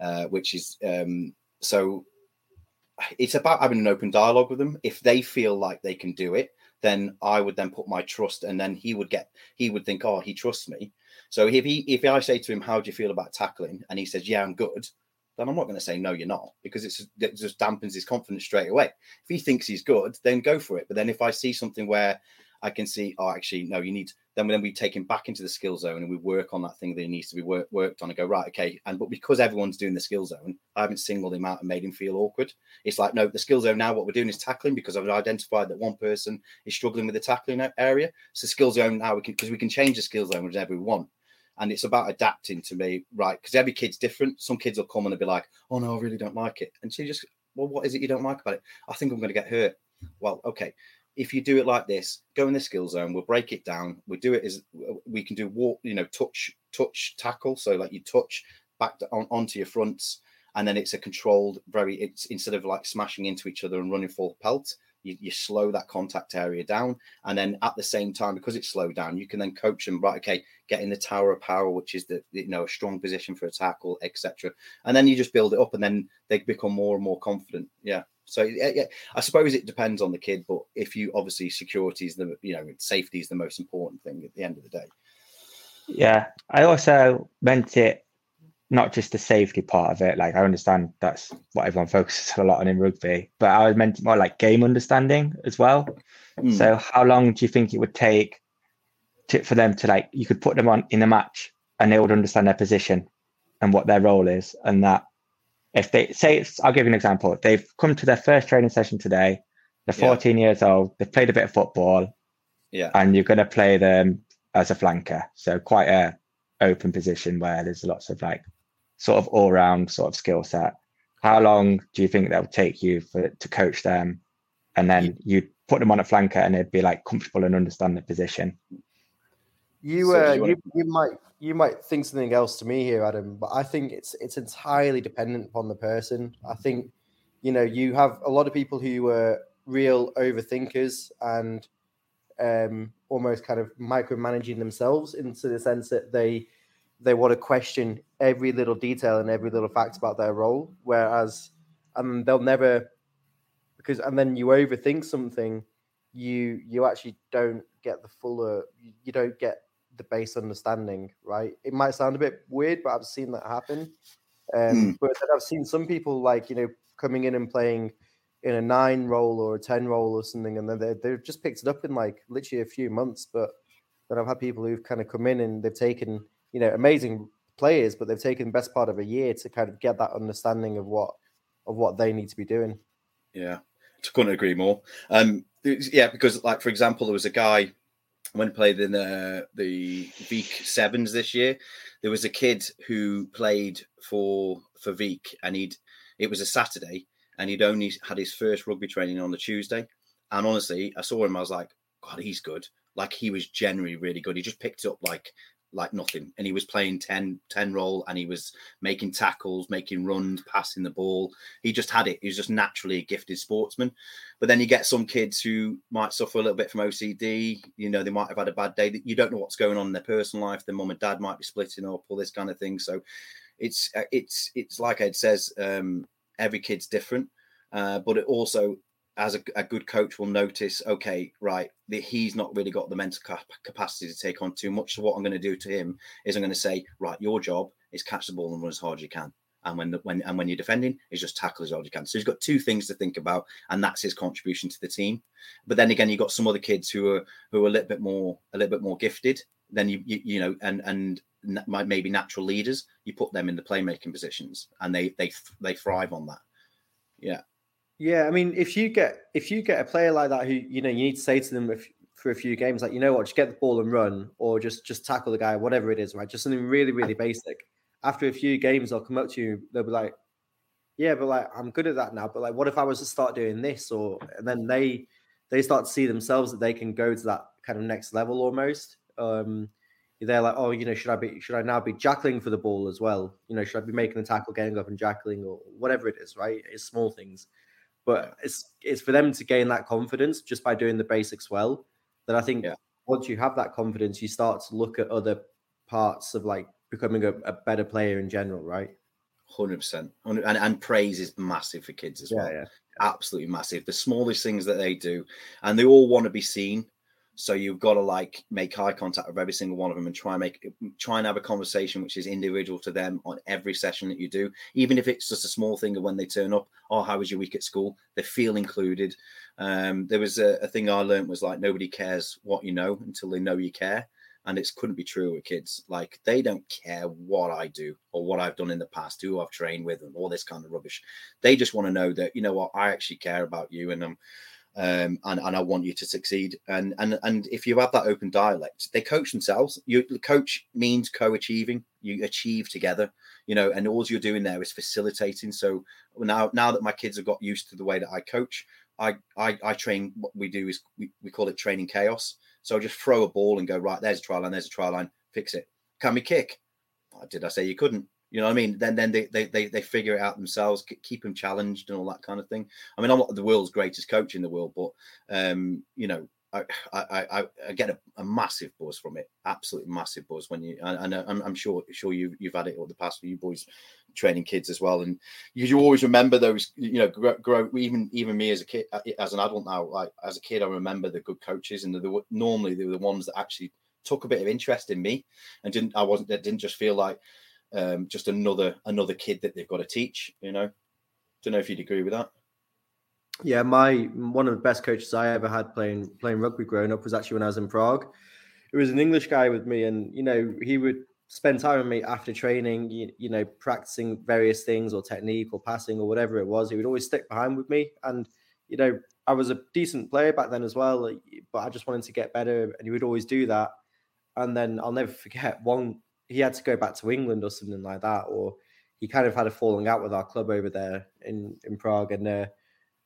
uh, which is um, so. It's about having an open dialogue with them. If they feel like they can do it, then I would then put my trust, and then he would get he would think, oh, he trusts me. So if he if I say to him, how do you feel about tackling, and he says, yeah, I'm good, then I'm not going to say no, you're not, because it's it just dampens his confidence straight away. If he thinks he's good, then go for it. But then if I see something where I can see, oh, actually, no, you need, then then we take him back into the skill zone and we work on that thing that he needs to be work, worked on and go right, okay. And but because everyone's doing the skill zone, I haven't singled him out and made him feel awkward. It's like no, the skill zone now. What we're doing is tackling because I've identified that one person is struggling with the tackling area. So skill zone now we can because we can change the skill zone whenever we want and it's about adapting to me, right? Because every kid's different. Some kids will come and be like, "Oh no, I really don't like it," and she just, "Well, what is it you don't like about it?" I think I'm going to get hurt. Well, okay. If you do it like this, go in the skill zone. We'll break it down. We do it as we can do walk, you know, touch, touch, tackle. So like you touch back to, on, onto your fronts, and then it's a controlled, very. It's instead of like smashing into each other and running full pelt. You, you slow that contact area down. And then at the same time, because it's slowed down, you can then coach them, right? Okay, get in the tower of power, which is the, you know, a strong position for a tackle, etc. And then you just build it up and then they become more and more confident. Yeah. So yeah, I suppose it depends on the kid, but if you obviously security is the you know safety is the most important thing at the end of the day. Yeah, I also meant it not just the safety part of it. Like I understand that's what everyone focuses a lot on in rugby, but I was meant more like game understanding as well. Mm. So how long do you think it would take to, for them to like you could put them on in a match and they would understand their position and what their role is, and that if they say it's, I'll give you an example. They've come to their first training session today. They're Yeah. 14 years old. They've played a bit of football, Yeah. and you're going to play them as a flanker. So quite a open position where there's lots of like sort of all round sort of skill set. How long do you think that would take you for to coach them, and then you put them on a flanker and they'd be like comfortable and understand the position? You So uh, you you, wanna- you might you might think something else to me here, Adam, but I think it's it's entirely dependent upon the person. I think you know you have a lot of people who are real overthinkers and um, almost kind of micromanaging themselves into the sense that they they want to question every little detail and every little fact about their role, whereas and they'll never because and then you overthink something, you you actually don't get the fuller you- you don't get the base understanding, right? It might sound a bit weird, but I've seen that happen. Um, Mm. But then I've seen some people like you know coming in and playing in a nine role or a ten role or something, and then they they've just picked it up in like literally a few months. But then I've had people who've kind of come in and they've taken you know amazing players, but they've taken the best part of a year to kind of get that understanding of what of what they need to be doing. Yeah, couldn't agree more. Um, yeah, because like for example, there was a guy when he played in the the Vic Sevens this year. There was a kid who played for for Vic, and he'd it was a Saturday, and he'd only had his first rugby training on the Tuesday. And honestly, I saw him, I was like, God, he's good. Like he was generally really good. He just picked up like like nothing, and he was playing 10, 10 role, and he was making tackles, making runs, passing the ball he just had it. He was just naturally a gifted sportsman. But then you get some kids who might suffer a little bit from OCD. You know, they might have had a bad day. You don't know what's going on in their personal life. Their mum and dad might be splitting up, all this kind of thing. So it's uh, it's it's like Ed says, um, every kid's different. Uh, but it also, as a, a good coach, will notice, okay, right, that he's not really got the mental cap- capacity to take on too much. So what I'm going to do to him is I'm going to say, right, your job is catch the ball and run as hard as you can and when the, when and when you're defending is just tackle as hard as you can. So he's got two things to think about, and that's his contribution to the team. But then again, you've got some other kids who are who are a little bit more a little bit more gifted. Then you you, you know and and maybe natural leaders. You put them in the playmaking positions, and they they they thrive on that. Yeah, Yeah, I mean, if you get if you get a player like that who you know you need to say to them if, for a few games, like you know what, just get the ball and run, or just just tackle the guy, whatever it is, right? Just something really really basic. After a few games, they'll come up to you. They'll be like, "Yeah, but like I'm good at that now. But like, what if I was to start doing this?" Or and then they they start to see themselves that they can go to that kind of next level almost. Um, they're like, "Oh, you know, should I be should I now be jackling for the ball as well? You know, should I be making the tackle, getting up and jackling, or whatever it is, right? It's small things." But it's it's for them to gain that confidence just by doing the basics well. That I think Yeah. once you have that confidence, you start to look at other parts of like becoming a, a better player in general, right? hundred percent. And and praise is massive for kids as well. yeah. absolutely massive. The smallest things that they do, and they all want to be seen. So you've got to like make eye contact with every single one of them and try and make try and have a conversation which is individual to them on every session that you do, even if it's just a small thing of when they turn up. Oh, how was your week at school? They feel included. Um, there was a, a thing I learned was like nobody cares what you know until they know you care, and it couldn't be true with kids. Like they don't care what I do or what I've done in the past, who I've trained with, and all this kind of rubbish. They just want to know that you know what I actually care about you, and um, um, and and I want you to succeed. And and and if you have that open dialect, they coach themselves. You coach means co-achieving. You achieve together, you know, and all you're doing there is facilitating. So now now that my kids have got used to the way that I coach, I I, I train. What we do is we, we call it training chaos. So I just throw a ball and go right. There's a try line. There's a try line. Fix it. Can we kick? Did I say you couldn't? You know what I mean? Then then they they they, they figure it out themselves, keep them challenged and all that kind of thing. I mean, I'm not the world's greatest coach in the world, but um, you know, I, I, I, get a, a, massive buzz from it, absolutely massive buzz when you and, I'm, I'm, sure sure you you've had it all the past you boys training kids as well, and you, you always remember those you know grow, grow, even even me as a kid as an adult now like as a kid I remember the good coaches and the, the normally they were the ones that actually took a bit of interest in me and didn't I wasn't that didn't just feel like um, just another another kid that they've got to teach you know don't know if you'd agree with that. Yeah, my one of the best coaches I ever had playing playing rugby growing up was actually when I was in Prague. It was an English guy with me, and you know he would spend time with me after training. You, you know, practicing various things or technique or passing or whatever it was. He would always stick behind with me, and you know I was a decent player back then as well, but I just wanted to get better, and he would always do that. And then I'll never forget one. He had to go back to England or something like that, or he kind of had a falling out with our club over there in in Prague, and. Uh,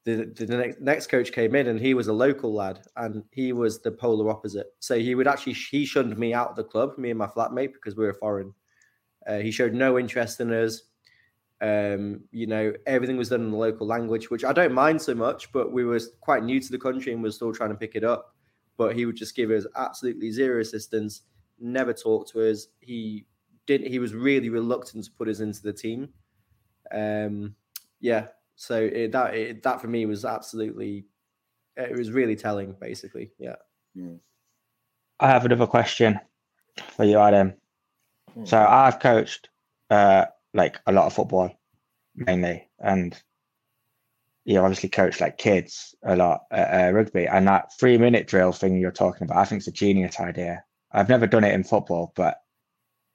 the, the next, next coach came in and he was a local lad and he was the polar opposite. So he would actually he shunned me out of the club, me and my flatmate, because we were foreign. Uh, he showed no interest in us. Um, you know, everything was done in the local language, which I don't mind so much, but we were quite new to the country and we're still trying to pick it up. But he would just give us absolutely zero assistance, never talked to us. He didn't. He was really reluctant to put us into the team. Um, yeah, so it, that it, that for me was absolutely, it was really telling, basically. Yeah. Hmm. I have another question for you, Adam. Mm. So I've coached uh, like a lot of football mainly, and you obviously coach like kids a lot at uh, rugby. And that three minute drill thing you're talking about, I think it's a genius idea. I've never done it in football, but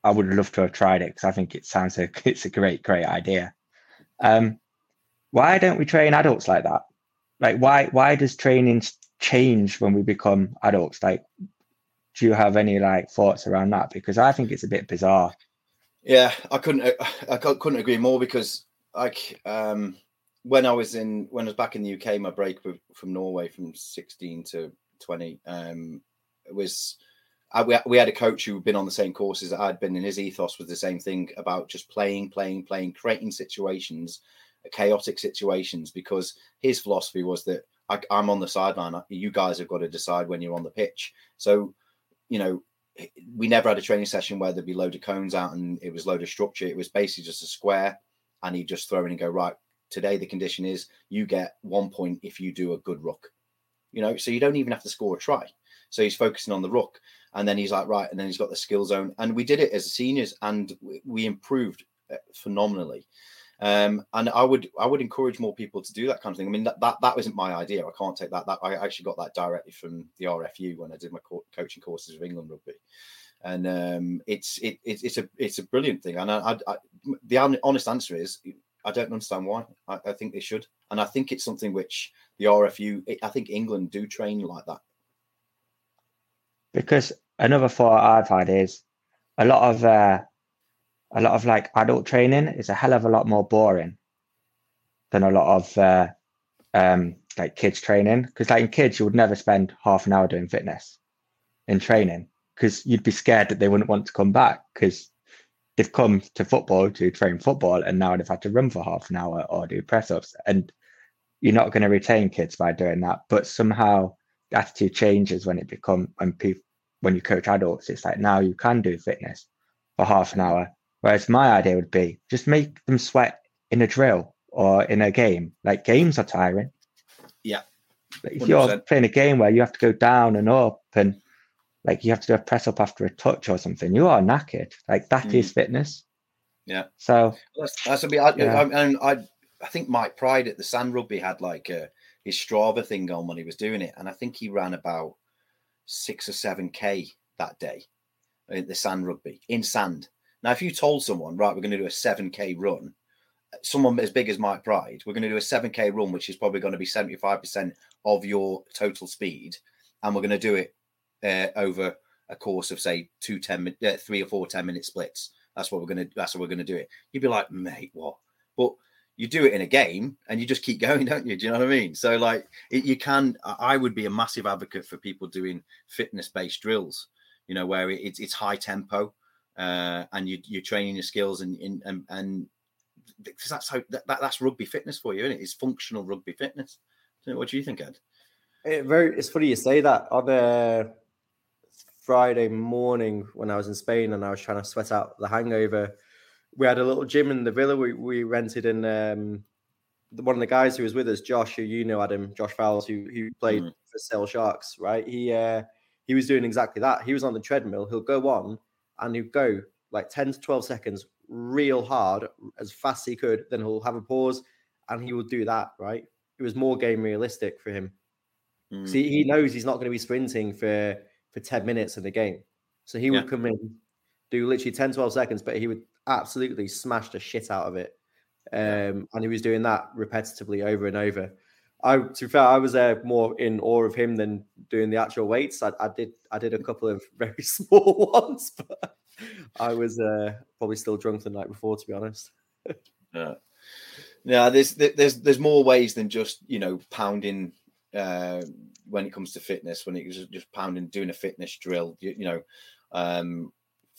I would love to have tried it because I think it sounds like it's a great, great idea. Um, why don't we train adults like that? Like, why why does training change when we become adults? Like, do you have any like thoughts around that? Because I think it's a bit bizarre. Yeah, I couldn't I couldn't agree more because like um when I was in when I was back in the UK, my break from Norway from 16 to 20 um was I, we, we had a coach who'd been on the same courses that I'd been, and his ethos was the same thing about just playing, playing, playing, creating situations uh, chaotic situations because his philosophy was that I, am on the sideline. You guys have got to decide when you're on the pitch. So, you know, we never had a training session where there'd be load of cones out and it was load of structure. It was basically just a square, and he'd just throw in and go right. Today the condition is you get one point if you do a good ruck. You know, so you don't even have to score a try. So he's focusing on the ruck, and then he's like right, and then he's got the skill zone, and we did it as seniors, and we improved uh, phenomenally. Um, and I would I would encourage more people to do that kind of thing. I mean that that, that wasn't my idea. I can't take that. That I actually got that directly from the RFU when I did my co- coaching courses of England rugby, and um, it's it, it, it's a it's a brilliant thing. And I, I, I, the honest answer is I don't understand why. I, I, think they should, and I think it's something which the RFU. I think England do train like that. Because another thought I've had is a lot of uh, a lot of like adult training is a hell of a lot more boring than a lot of uh, um, like kids training. Because like in kids, you would never spend half an hour doing fitness in training because you'd be scared that they wouldn't want to come back because they've come to football to train football and now they've had to run for half an hour or do press ups. And you're not going to retain kids by doing that. But somehow the attitude changes when it become when people when you coach adults. It's like now you can do fitness for half an hour Whereas my idea would be just make them sweat in a drill or in a game. Like games are tiring. Yeah. if you are playing a game where you have to go down and up and like you have to do a press up after a touch or something, you are knackered. Like that mm. is fitness. Yeah. So that's, that's a bit. I, yeah. I, I, I think Mike Pride at the Sand Rugby had like a, his Strava thing on when he was doing it, and I think he ran about six or seven k that day in the Sand Rugby in sand. Now, if you told someone, right, we're going to do a 7K run, someone as big as Mike Pride, we're going to do a 7K run, which is probably going to be 75% of your total speed, and we're going to do it uh, over a course of say two 10 uh, three or four 10 minute splits. That's what we're going to, that's what we're going to do it. You'd be like, mate, what? But you do it in a game and you just keep going, don't you? Do you know what I mean? So, like, it, you can, I would be a massive advocate for people doing fitness based drills, you know, where it, it's, it's high tempo uh, and you, you're training your skills, and and and, because that's how that, that, that's rugby fitness for you, isn't it? It's functional rugby fitness. What do you think, Ed? It very. It's funny you say that. On a Friday morning when I was in Spain and I was trying to sweat out the hangover, we had a little gym in the villa we, we rented, and um, the- one of the guys who was with us, Josh, who you know, Adam, Josh Fowles, who who played Mhm. for Sale Sharks, right? He uh, he was doing exactly that. He was on the treadmill. He'll go on and he'll go like ten to twelve seconds, real hard, as fast as he could. Then he'll have a pause, and he will do that. Right? It was more game realistic for him. Mm. See, he knows he's not going to be sprinting for for 10 minutes in the game. So he would come in, do literally 10, 12 seconds, but he would absolutely smashed the shit out of it. Um, Yeah. and he was doing that repetitively over and over. I to be fair, I was uh, more in awe of him than doing the actual weights. I, I did I did a couple of very small ones, but I was uh, probably still drunk the night before, to be honest. Yeah. Yeah, there's there's there's more ways than just you know pounding uh, when it comes to fitness. When it's just pounding, doing a fitness drill, you, you know, um,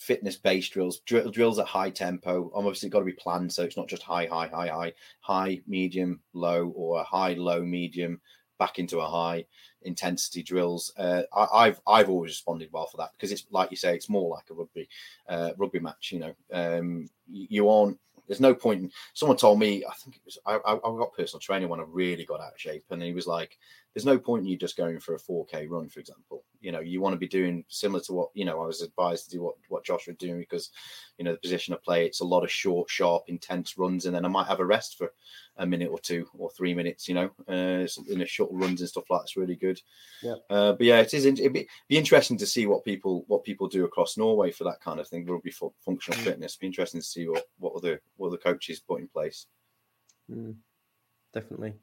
fitness based drills, drill, drills at high tempo. Obviously, got to be planned, so it's not just high, high, high, high, high, medium, low, or high, low, medium, back into a high intensity drills. Uh, I, I've I've always responded well for that because it's like you say, it's more like a rugby uh, rugby match. You know, um, you, aren't. There's no point. In, someone told me, I think it was I, I got personal training when I really got out of shape, and he was like, "There's no point in you just going for a 4k run, for example. You know, you want to be doing similar to what you know. I was advised to do what what Josh was doing because, you know, the position of play, it's a lot of short, sharp, intense runs, and then I might have a rest for a minute or two or three minutes. You know, uh, in a short runs and stuff like that's really good. Yeah. Uh, but yeah, it is. It'd be, be interesting to see what people what people do across Norway for that kind of thing. Rugby for functional fitness. Be interesting to see what what other what other coaches put in place. Mm, definitely.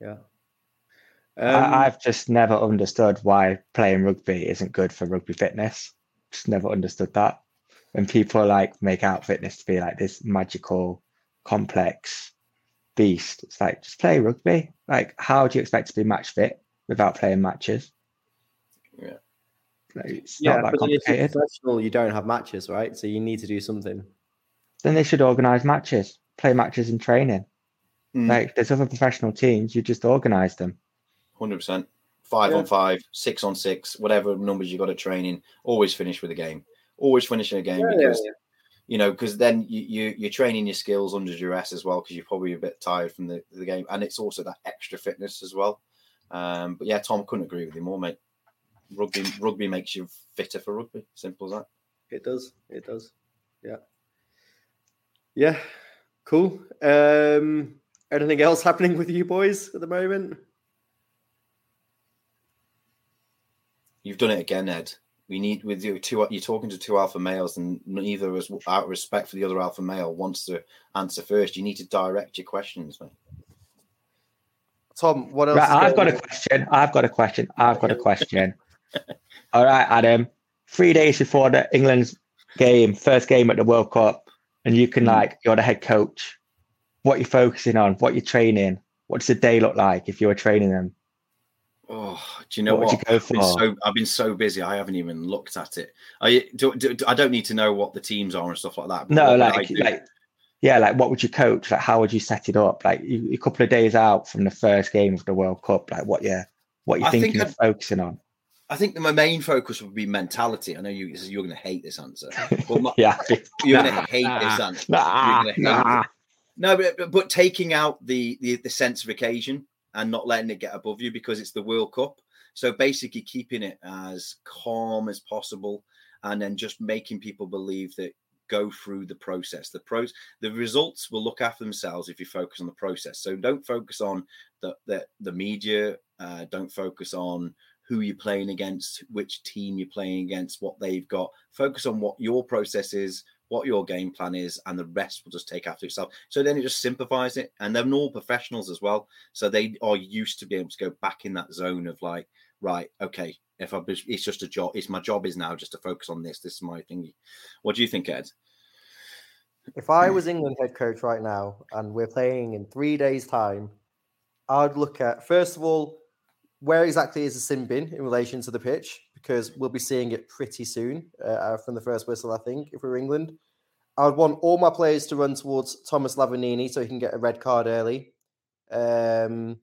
Yeah. I, Um, I've just never understood why playing rugby isn't good for rugby fitness. Just never understood that. When people like make out fitness to be like this magical, complex beast, it's like just play rugby. Like, how do you expect to be match fit without playing matches? Yeah. Like, it's yeah, not that but then if you're complicated. professional, you don't have matches, right? So you need to do something. Then they should organise matches, play matches in training. Mm. Like, there's other professional teams, you just organise them. Hundred percent. Five Yeah. on five, six on six, whatever numbers you got at training. Always finish with a game. Always finishing a game Yeah, yeah, because you know because then you, you you're training your skills under duress as well because you're probably a bit tired from the, the game and it's also that extra fitness as well. Um, but yeah, Tom couldn't agree with you more, mate. Rugby rugby makes you fitter for rugby. Simple as that. It does. It does. Yeah. Yeah. Cool. Um, anything else happening with you boys at the moment? You've done it again, Ed. We need with you two. You're talking to two alpha males, and neither of us, out of respect for the other alpha male, wants to answer first. You need to direct your questions, mate. Tom, what else? Right, I've got going a question. I've got a question. I've got a question. All right, Adam. Three days before the England's game, first game at the World Cup, and you can Mm. like you're the head coach. What you're focusing on? What you're training? What does the day look like if you were training them? Oh, do you know What what? you I've, been so, I've been so busy, I haven't even looked at it. I do, do, I don't need to know what the teams are and stuff like that. No, what would I like like yeah, like what would you coach? Like how would you set it up? Like you, a couple of days out from the first game of the World Cup, like what you what you I think thinking of focusing on? I think my main focus would be mentality. I know you, you're going to hate this answer. My, yeah, you're Nah, going to hate this answer. nah, hate nah. No, but, but but taking out the, the the sense of occasion and not letting it get above you because it's the World Cup. So basically keeping it as calm as possible and then just making people believe that go through the process. The pros the results will look after themselves if you focus on the process. So don't focus on the the, the media, uh, don't focus on who you're playing against, which team you're playing against, what they've got. Focus on what your process is, what your game plan is, and the rest will just take after itself. So then it just simplifies it. And they're all professionals as well. So they are used to being able to go back in that zone of like, right, okay, if I it's just a job, it's my job is now just to focus on this. This is my thingy. What do you think, Ed? If I hmm. was England head coach right now and we're playing in three days' time, I'd look at first of all, where exactly is the sim bin in relation to the pitch? Because we'll be seeing it pretty soon uh, from the first whistle. I think if we're England, I would want all my players to run towards Thomas Lavanini so he can get a red card early, um,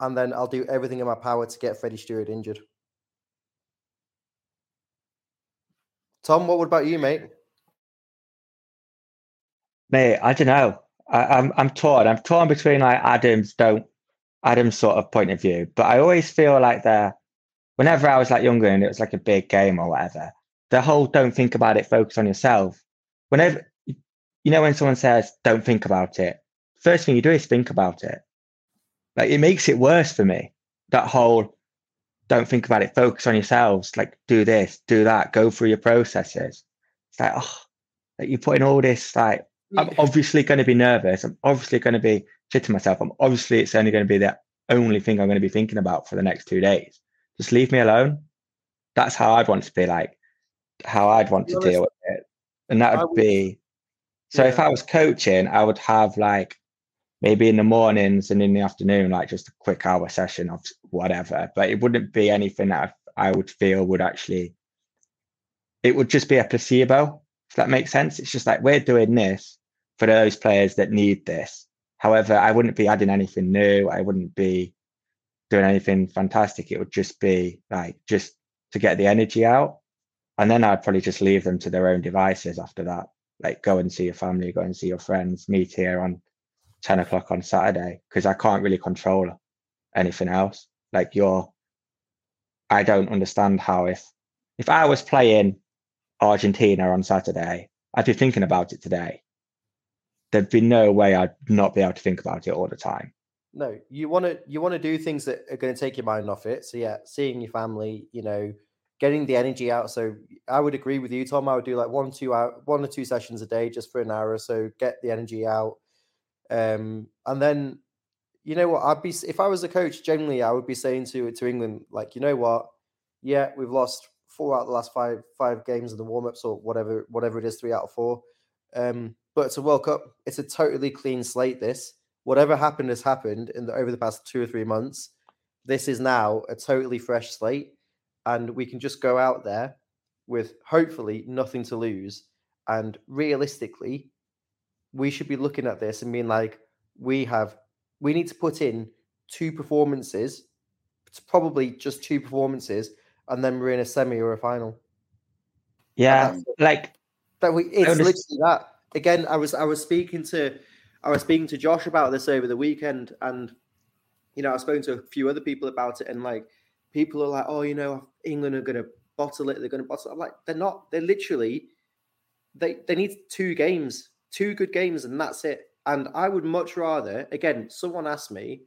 and then I'll do everything in my power to get Freddie Steward injured. Tom, what about you, mate? Mate, I don't know. I, I'm I'm torn. I'm torn between like Adam's don't Adam's sort of point of view, but I always feel like they're whenever I was like younger and it was like a big game or whatever, the whole don't think about it, focus on yourself. Whenever you know when someone says don't think about it, first thing you do is think about it. Like it makes it worse for me. That whole don't think about it, focus on yourselves, like do this, do that, go through your processes. It's like, oh, like you're putting all this like I'm obviously going to be nervous. I'm obviously going to be shitting myself. I'm obviously it's only going to be the only thing I'm going to be thinking about for the next two days. Just leave me alone. That's how I'd want to be like, how I'd want to deal with it. And that would be so if I was coaching, I would have like maybe in the mornings and in the afternoon, like just a quick hour session of whatever. But it wouldn't be anything that I would feel would actually, it would just be a placebo. If that makes sense. It's just like we're doing this for those players that need this. However, I wouldn't be adding anything new. I wouldn't be doing anything fantastic. It would just be like just to get the energy out. And then I'd probably just leave them to their own devices after that. Like go and see your family, go and see your friends, meet here on 10 o'clock on Saturday, because I can't really control anything else. Like you're I don't understand how if if I was playing Argentina on Saturday, I'd be thinking about it today there'd be no way I'd not be able to think about it all the time. No, you want to you want to do things that are going to take your mind off it. So yeah, seeing your family, you know, getting the energy out. So I would agree with you, Tom. I would do like one, two out, one or two sessions a day just for an hour so, get the energy out. Um, and then, you know what? I'd be if I was a coach. Generally, I would be saying to to England, like, you know what? Yeah, we've lost four out of the last five five games of the warm ups or whatever whatever it is, three out of four. Um, but it's a World Cup. It's a totally clean slate. This whatever happened has happened in the, over the past two or three months. This is now a totally fresh slate, and we can just go out there with hopefully nothing to lose. And realistically, we should be looking at this and being like, we have, we need to put in two performances. It's probably just two performances, and then we're in a semi or a final. Yeah, like that. We it's literally that again, I was I was speaking to I was speaking to Josh about this over the weekend, and you know, I've spoken to a few other people about it, and like people are like, oh, you know, England are going to bottle it. They're going to bottle. It. I'm like, they're not. They're literally they they need two games, two good games, and that's it. And I would much rather, again, someone asked me,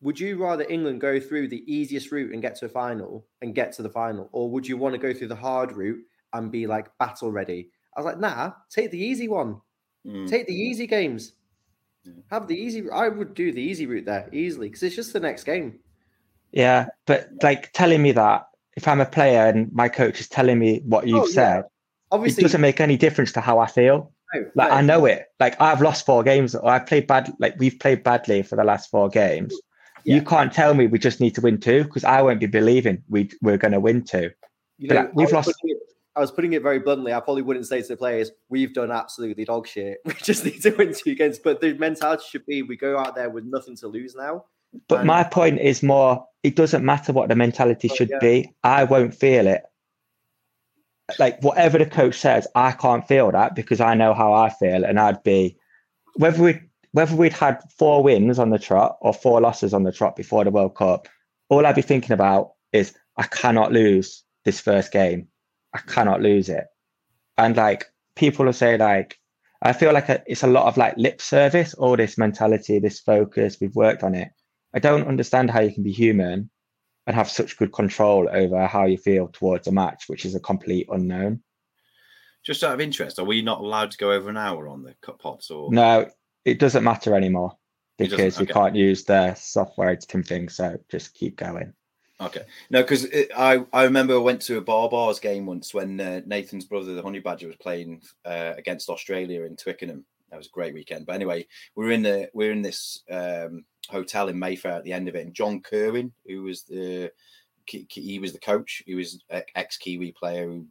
would you rather England go through the easiest route and get to a final and get to the final, or would you want to go through the hard route and be like battle ready? I was like, nah, take the easy one. Mm. Take the easy games. Yeah. Have the easy. I would do the easy route there easily because it's just the next game. Yeah, but like telling me that if I'm a player and my coach is telling me what you've oh, said, yeah. obviously it doesn't make any difference to how I feel. No, like no. I know it. Like I've lost four games, or I've played bad. Like we've played badly for the last four games. Yeah. You can't tell me we just need to win two because I won't be believing we we're going to win two. You know, like, we've lost. I was putting it very bluntly. I probably wouldn't say to the players, "We've done absolutely dog shit. We just need to win two games." But the mentality should be, we go out there with nothing to lose now. But and... my point is more: it doesn't matter what the mentality should yeah. be. I won't feel it. Like whatever the coach says, I can't feel that because I know how I feel, and I'd be whether we whether we'd had four wins on the trot or four losses on the trot before the World Cup. All I'd be thinking about is I cannot lose this first game I cannot lose it. And like people will say, like, I feel like it's a lot of like lip service, all this mentality, this focus. We've worked on it. I don't understand how you can be human and have such good control over how you feel towards a match, which is a complete unknown. Just out of interest, are we not allowed to go over an hour on the cut pots or no? It doesn't matter anymore because okay. we can't use the software editing thing. So just keep going. Okay, no, because I I remember I went to a Baa-Baas game once when uh, Nathan's brother, the Honey Badger, was playing uh, against Australia in Twickenham. That was a great weekend. But anyway, we are in the we are in this um, hotel in Mayfair at the end of it, and John Kirwan, who was the he was the coach. He was ex Kiwi player who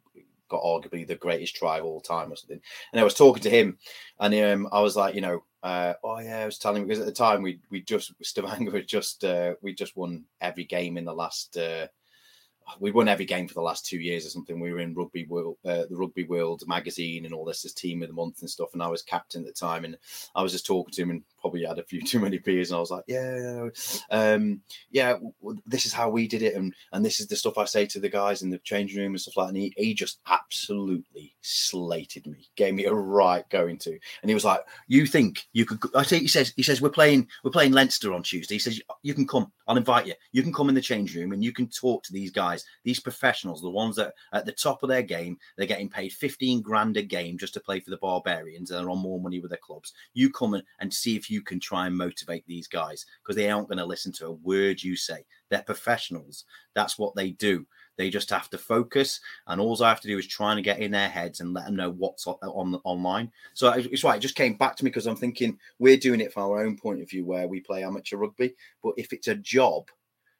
got arguably the greatest try of all time or something. And I was talking to him, and um, I was like, you know, uh, oh yeah, I was telling him because at the time we we just Stavanger had just uh, we just won every game in the last. Uh, we won every game for the last two years or something. We were in Rugby World, uh, the Rugby World magazine, and all this as team of the month and stuff. And I was captain at the time, and I was just talking to him, and probably had a few too many beers, and I was like, yeah, um, yeah, this is how we did it, and and this is the stuff I say to the guys in the changing room and stuff like. that. And he, he just absolutely slated me, gave me a right going to, and he was like, you think you could? I think he says he says we're playing we're playing Leinster on Tuesday. He says you can come, I'll invite you. You can come in the change room and you can talk to these guys, these professionals, the ones that at the top of their game. They're getting paid 15 grand a game just to play for the Barbarians and they're on more money with their clubs. You come and, and see if you can try and motivate these guys because they aren't going to listen to a word you say. They're professionals. That's what they do. They just have to focus, and all I have to do is try and get in their heads and let them know what's on, on online. So it's right. It just came back to me because I'm thinking we're doing it from our own point of view, where we play amateur rugby. But if it's a job,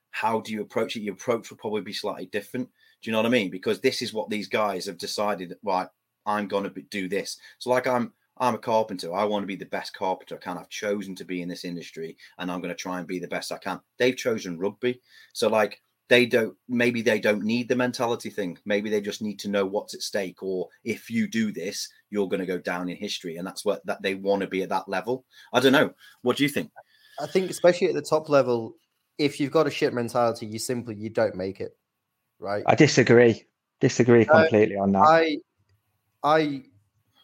how do you approach it? Your approach will probably be slightly different. Do you know what I mean? Because this is what these guys have decided. Right, I'm going to do this. So, like, I'm I'm a carpenter. I want to be the best carpenter I can. I've chosen to be in this industry, and I'm going to try and be the best I can. They've chosen rugby, so like they don't. Maybe they don't need the mentality thing. Maybe they just need to know what's at stake. Or if you do this, you're going to go down in history, and that's what that they want to be at that level. I don't know. What do you think? I think, especially at the top level, if you've got a shit mentality, you simply you don't make it, right? I disagree. Disagree Uh, completely on that. I, I,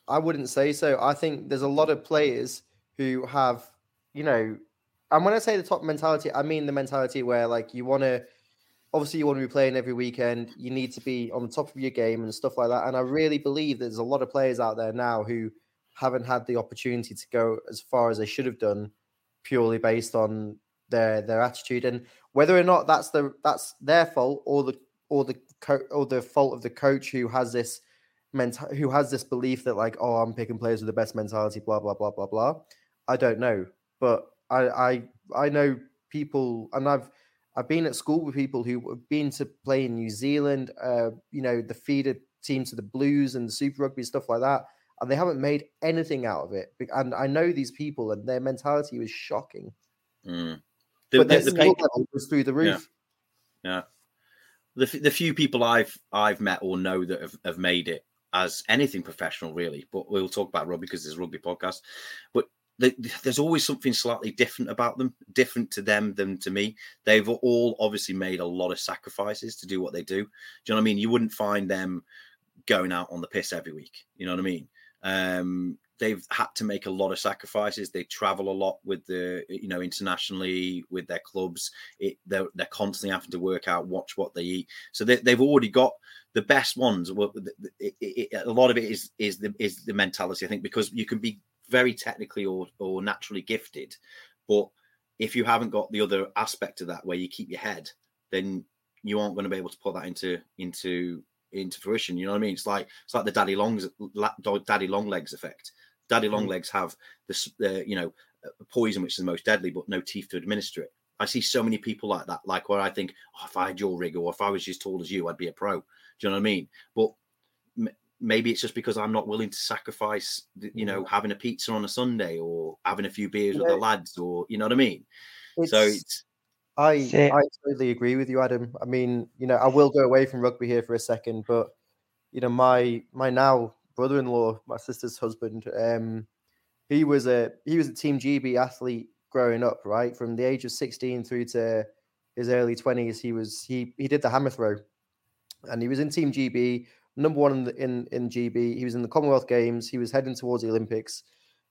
I wouldn't say so. I think there's a lot of players who have, you know, and when I say the top mentality, I mean the mentality where like you want to, obviously you want to be playing every weekend. You need to be on the top of your game and stuff like that. And I really believe there's a lot of players out there now who haven't had the opportunity to go as far as they should have done, purely based on their their attitude and whether or not that's the that's their fault or the or the co- or the fault of the coach who has this who has this belief that like oh I'm picking players with the best mentality blah blah blah blah blah. I don't know, but I I I know people and I've I've been at school with people who have been to play in New Zealand, uh, you know, the feeder team to the Blues and the Super Rugby stuff like that, and they haven't made anything out of it. And I know these people, and their mentality was shocking. Mm. The, but the, their the skill pay- level was through the roof. Yeah. The, f- the few people I've I've met or know that have, have made it as anything professional, really. But we'll talk about rugby because there's a rugby podcast. But the, there's always something slightly different about them, different to them than to me. They've all obviously made a lot of sacrifices to do what they do. Do you know what I mean? You wouldn't find them going out on the piss every week. You know what I mean? Um, they've had to make a lot of sacrifices. They travel a lot with the, you know, internationally with their clubs. It, they're, they're constantly having to work out, watch what they eat. So they, they've already got the best ones. It, it, a lot of it is is the is the mentality. I think because you can be very technically or or naturally gifted, but if you haven't got the other aspect of that where you keep your head, then you aren't going to be able to put that into into into fruition. You know what I mean? It's like it's like the daddy longs daddy long legs effect. Daddy long legs have this, uh, you know, poison which is the most deadly, but no teeth to administer it. I see so many people like that, like where I think, oh, if I had your rig or if I was as tall as you, I'd be a pro. Do you know what I mean? But m- maybe it's just because I'm not willing to sacrifice, you know, having a pizza on a Sunday or having a few beers with the lads, or you know what I mean. so It's- it's I Yeah. I totally agree with you, Adam. I mean, you know, I will go away from rugby here for a second, but you know, my my now brother-in-law, my sister's husband, um, he was a he was a Team GB athlete growing up, right? From the age of 16 through to his early 20s, he was he he did the hammer throw, and he was in Team GB, number one in the, in in GB. He was in the Commonwealth Games. He was heading towards the Olympics.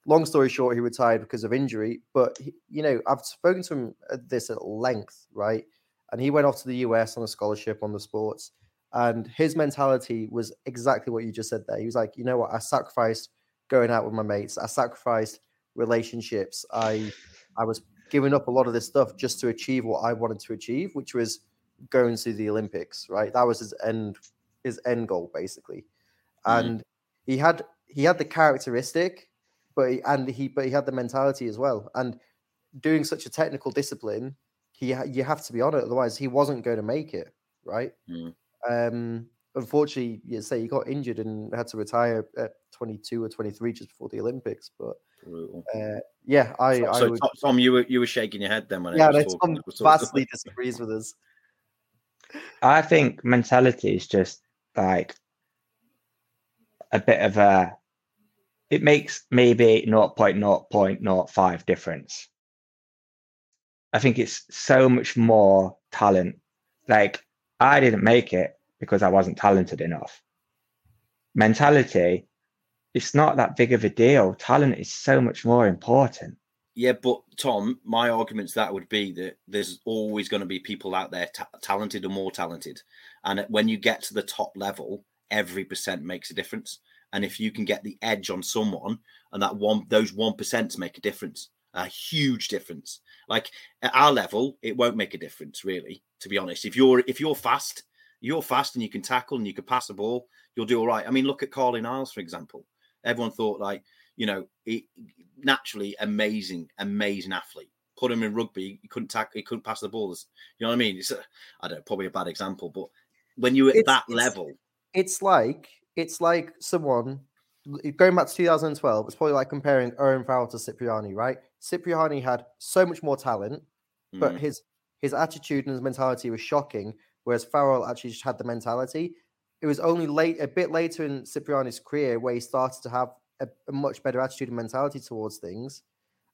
Long story short, he retired because of injury. But he, you know, I've spoken to him at this at length, right? And he went off to the US on a scholarship on the sports, and his mentality was exactly what you just said there. He was like, you know what, I sacrificed going out with my mates. I sacrificed relationships. I I was giving up a lot of this stuff just to achieve what I wanted to achieve, which was going to the Olympics, right? That was his end his end goal basically. Mhm. And he had he had the characteristic, but he, and he but he had the mentality as well. And doing such a technical discipline, he you have to be on it, otherwise he wasn't going to make it. right? Mm. Um, unfortunately, you say he got injured and had to retire at 22 or 23 just before the Olympics. But uh, yeah, I, So, I so would, Tom- Tom, you were you were shaking your head then when yeah, I no, was talking. Tom talking- vastly disagrees with us. I think mentality is just like a bit of a. It makes maybe 0.0.05 difference. I think it's so much more talent. Like I didn't make it because I wasn't talented enough. Mentality, it's not that big of a deal. Talent is so much more important. Yeah, but Tom, my argument to that would be that there's always going to be people out there ta- talented or more talented, and when you get to the top level, every percent makes a difference. And if you can get the edge on someone, and that one, those one percent make a difference, a huge difference. Like at our level, it won't make a difference really. To be honest, if you're if you're fast, you're fast and you can tackle and you can pass the ball, you'll do all right. I mean, look at Carlin Isles for example. Everyone thought like you know, he, naturally amazing, amazing athlete. Put him in rugby, he couldn't tackle, he couldn't pass the ball. You know what I mean? It's a, I don't know, probably a bad example, but when you're at It's- that it's- level, It's like it's like someone going back to 2012. It's probably like comparing Owen Farrell to Cipriani, right? Cipriani had so much more talent, but mm, his his attitude and his mentality was shocking. Whereas Farrell actually just had the mentality. It was only late, a bit later in Cipriani's career, where he started to have a, a much better attitude and mentality towards things.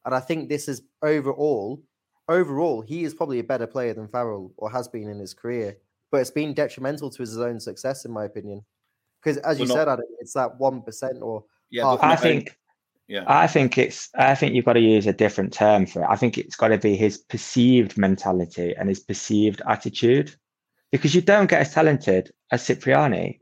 And I think this is overall, overall, he is probably a better player than Farrell or has been in his career. But it's been detrimental to his own success, in my opinion. Because as you Well, said, Adam, it's that one percent or yeah, half I think yeah, I think it's I think you've got to use a different term for it. I think it's got to be his perceived mentality and his perceived attitude. Because you don't get as talented as Cipriani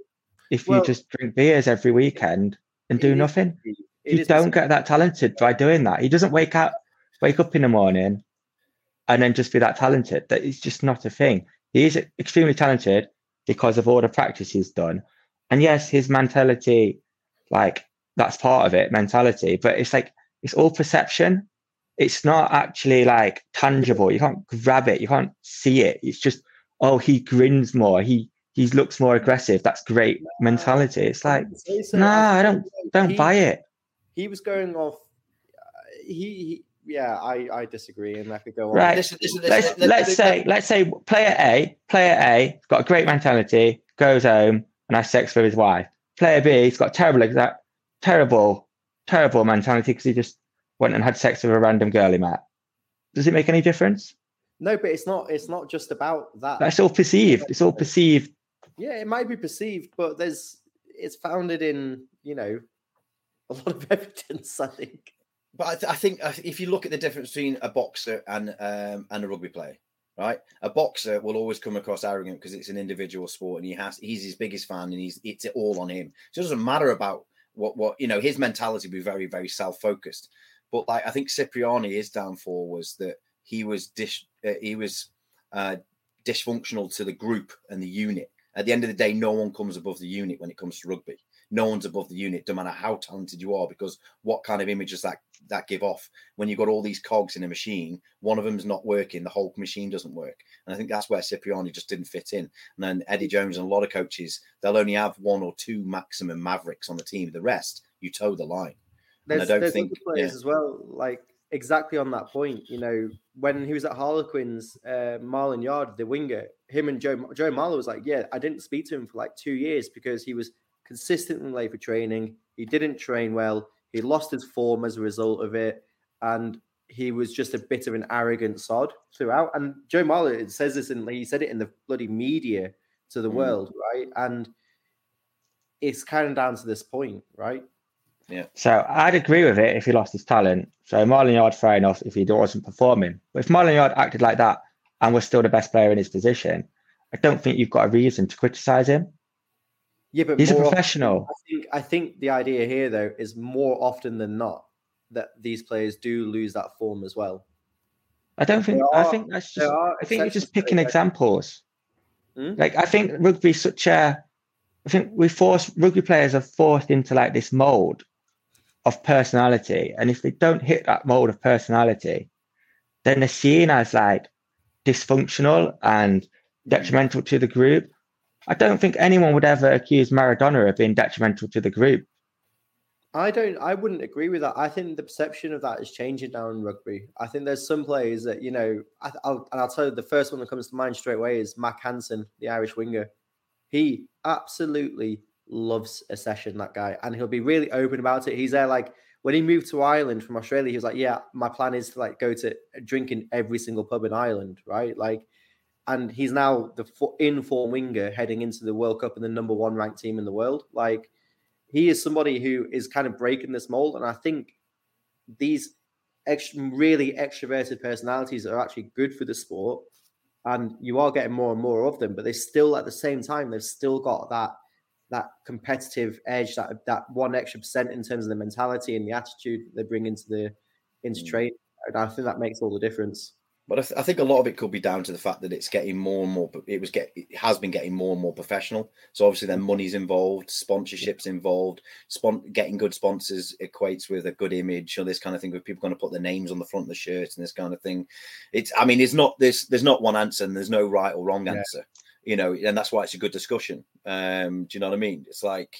if Well- you just drink beers every weekend and do nothing. You don't get that talented by doing that. He doesn't wake up wake up in the morning and then just be that talented. That is just not a thing. He is extremely talented because of all the practice he's done. And yes, his mentality, like that's part of it, mentality, but it's like it's all perception. It's not actually like tangible. You can't grab it, you can't see it. It's just, oh, he grins more, he he looks more aggressive. That's great mentality. It's like, Say so, no, I don't don't he- buy it. He was going off. uh, He, he yeah, I I disagree, and I could go on. Right. Listen, listen, let's listen, let- let's let- say let's say player A, player A, got a great mentality, goes home and has sex with his wife. Player B, he's got terrible exa- terrible, terrible mentality because he just went and had sex with a random girl he met. Does it make any difference? No, but it's not. It's not just about that. That's all perceived. It's all perceived. yeah, it might be perceived, but there's it's founded in you know a lot of evidence. I think. But I, th- I think if you look at the difference between a boxer and um, and a rugby player, right? A boxer will always come across arrogant because it's an individual sport, and he has he's his biggest fan, and he's it's all on him. So it doesn't matter about what what you know. His mentality will be very very self focused. But like I think Cipriani, his downfall was that he was dish uh, he was uh, dysfunctional to the group and the unit. At the end of the day, no one comes above the unit when it comes to rugby. No one's above the unit, no matter how talented you are, because what kind of image does that that give off when you've got all these cogs in a machine? One of them's not working, the whole machine doesn't work. And I think that's where Cipriani just didn't fit in. And then Eddie Jones and a lot of coaches, they'll only have one or two maximum mavericks on the team. The rest, you toe the line. And I There's, don't there's think- other players yeah. as well, like exactly on that point. You know, when he was at Harlequins, uh, Marland Yarde, the winger, him and Joe Joe Marler was like, yeah, I didn't speak to him for like two years because he was consistently late for training. He didn't train well. He lost his form as a result of it, and he was just a bit of an arrogant sod throughout. And Joe Marler says this, and he said it in the bloody media to the Mm. world, right? And it's kind of down to this point, right? Yeah. So I'd agree with it if he lost his talent. So Marland Yarde, fair enough, if he wasn't performing. But if Marland Yarde acted like that and was still the best player in his position, I don't think you've got a reason to criticise him. Yeah, but He's a more often- professional. I think I think the idea here though is more often than not that these players do lose that form as well. I don't think. There I think that's just. I think you're just picking examples. Hmm? Like I think rugby's such a. I think we force rugby players are forced into like this mold of personality, and if they don't hit that mold of personality, then they're seen as like dysfunctional and detrimental to the group. I don't think anyone would ever accuse Maradona of being detrimental to the group. I don't. I wouldn't agree with that. I think the perception of that is changing now in rugby. I think there's some players that you know. I, will and I'll tell you the first one that comes to mind straight away is Mack Hansen, the Irish winger. He absolutely loves a session. That guy, and he'll be really open about it. He's there like when he moved to Ireland from Australia. He was like, "Yeah, my plan is to like go to drink in every single pub in Ireland, right?" Like, and he's now the in form winger heading into the World Cup and the number one ranked team in the world. Like he is somebody who is kind of breaking this mold. And I think these extra, really extroverted personalities are actually good for the sport. And you are getting more and more of them, but they still, at the same time, they've still got that that competitive edge, that that one extra percent in terms of the mentality and the attitude they bring into the into mm. trade. And I think that makes all the difference. But I, th- I, think a lot of it could be down to the fact that it's getting more and more. It was get it has been getting more and more professional. So obviously, then money's involved, sponsorships involved. Spon- getting good sponsors equates with a good image or this kind of thing. With people going to put their names on the front of the shirt and this kind of thing. It's. I mean, it's not this. There's not one answer, and there's no right or wrong answer. Yeah. You know, and that's why it's a good discussion. Um, do you know what I mean? It's like,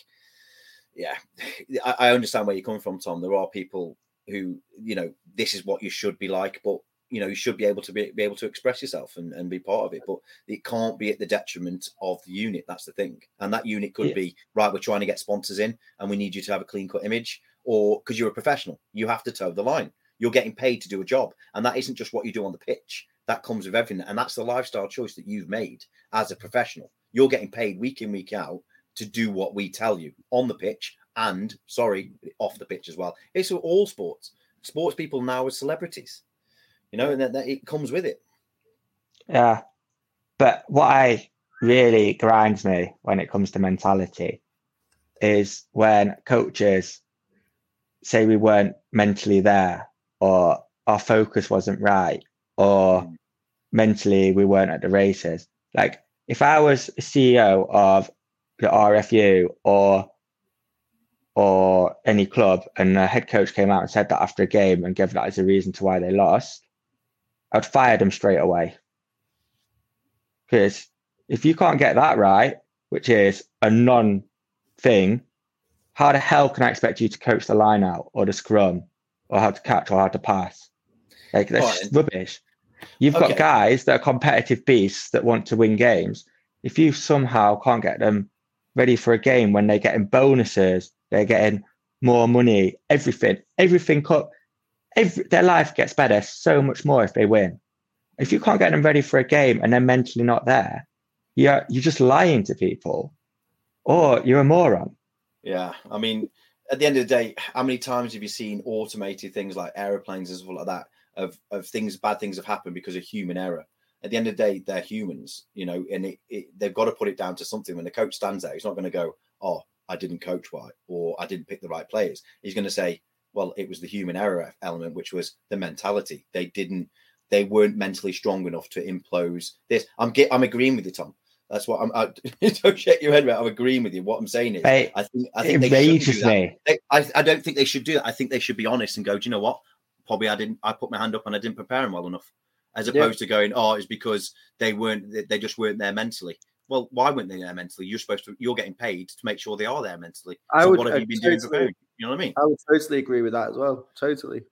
yeah, I, I understand where you're coming from, Tom. There are people who, you know, this is what you should be like, but you know you should be able to be, be able to express yourself and, and be part of it but it can't be at the detriment of the unit that's the thing. And that unit could yeah. be right we're trying to get sponsors in and we need you to have a clean cut image or because you're a professional you have to toe the line. You're getting paid to do a job and that isn't just what you do on the pitch. That comes with everything and that's the lifestyle choice that you've made as a professional. You're getting paid week in week out to do what we tell you on the pitch and sorry off the pitch as well. It's all sports. Sports people now are celebrities you know, and that, that it comes with it. Yeah, but what I really grinds me when it comes to mentality is when coaches say we weren't mentally there or our focus wasn't right or mm. mentally we weren't at the races. Like if I was CEO of the RFU or or any club and the head coach came out and said that after a game and gave that as a reason to why they lost, I'd fire them straight away. Because if you can't get that right, which is a non thing, how the hell can I expect you to coach the line out or the scrum or how to catch or how to pass? Like that's rubbish. You've okay. got guys that are competitive beasts that want to win games. If you somehow can't get them ready for a game when they're getting bonuses, they're getting more money, everything, everything cut every, their life gets better so much more if they win. If you can't get them ready for a game and they're mentally not there, you're you're just lying to people, or you're a moron. Yeah, I mean, at the end of the day, how many times have you seen automated things like aeroplanes and stuff like that of of things bad things have happened because of human error? At the end of the day, they're humans, you know, and it, it, they've got to put it down to something. When the coach stands there, he's not going to go, "Oh, I didn't coach right," or "I didn't pick the right players." He's going to say, well, it was the human error element, which was the mentality. They didn't, they weren't mentally strong enough to impose this. I'm get, I'm agreeing with you, Tom. That's what I'm. I, don't shake your head, right? I'm agreeing with you. What I'm saying is, I, I think I think they should do that. They, I, I don't think they should do that. I think they should be honest and go. Do you know what? Probably I didn't. I put my hand up and I didn't prepare them well enough, as opposed yeah. to going, oh, it's because they weren't. They just weren't there mentally well, why weren't they there mentally? You're supposed to, you're getting paid to make sure they are there mentally. I would, what have you been totally, doing preparing? You know what I mean? I would totally agree with that as well. Totally.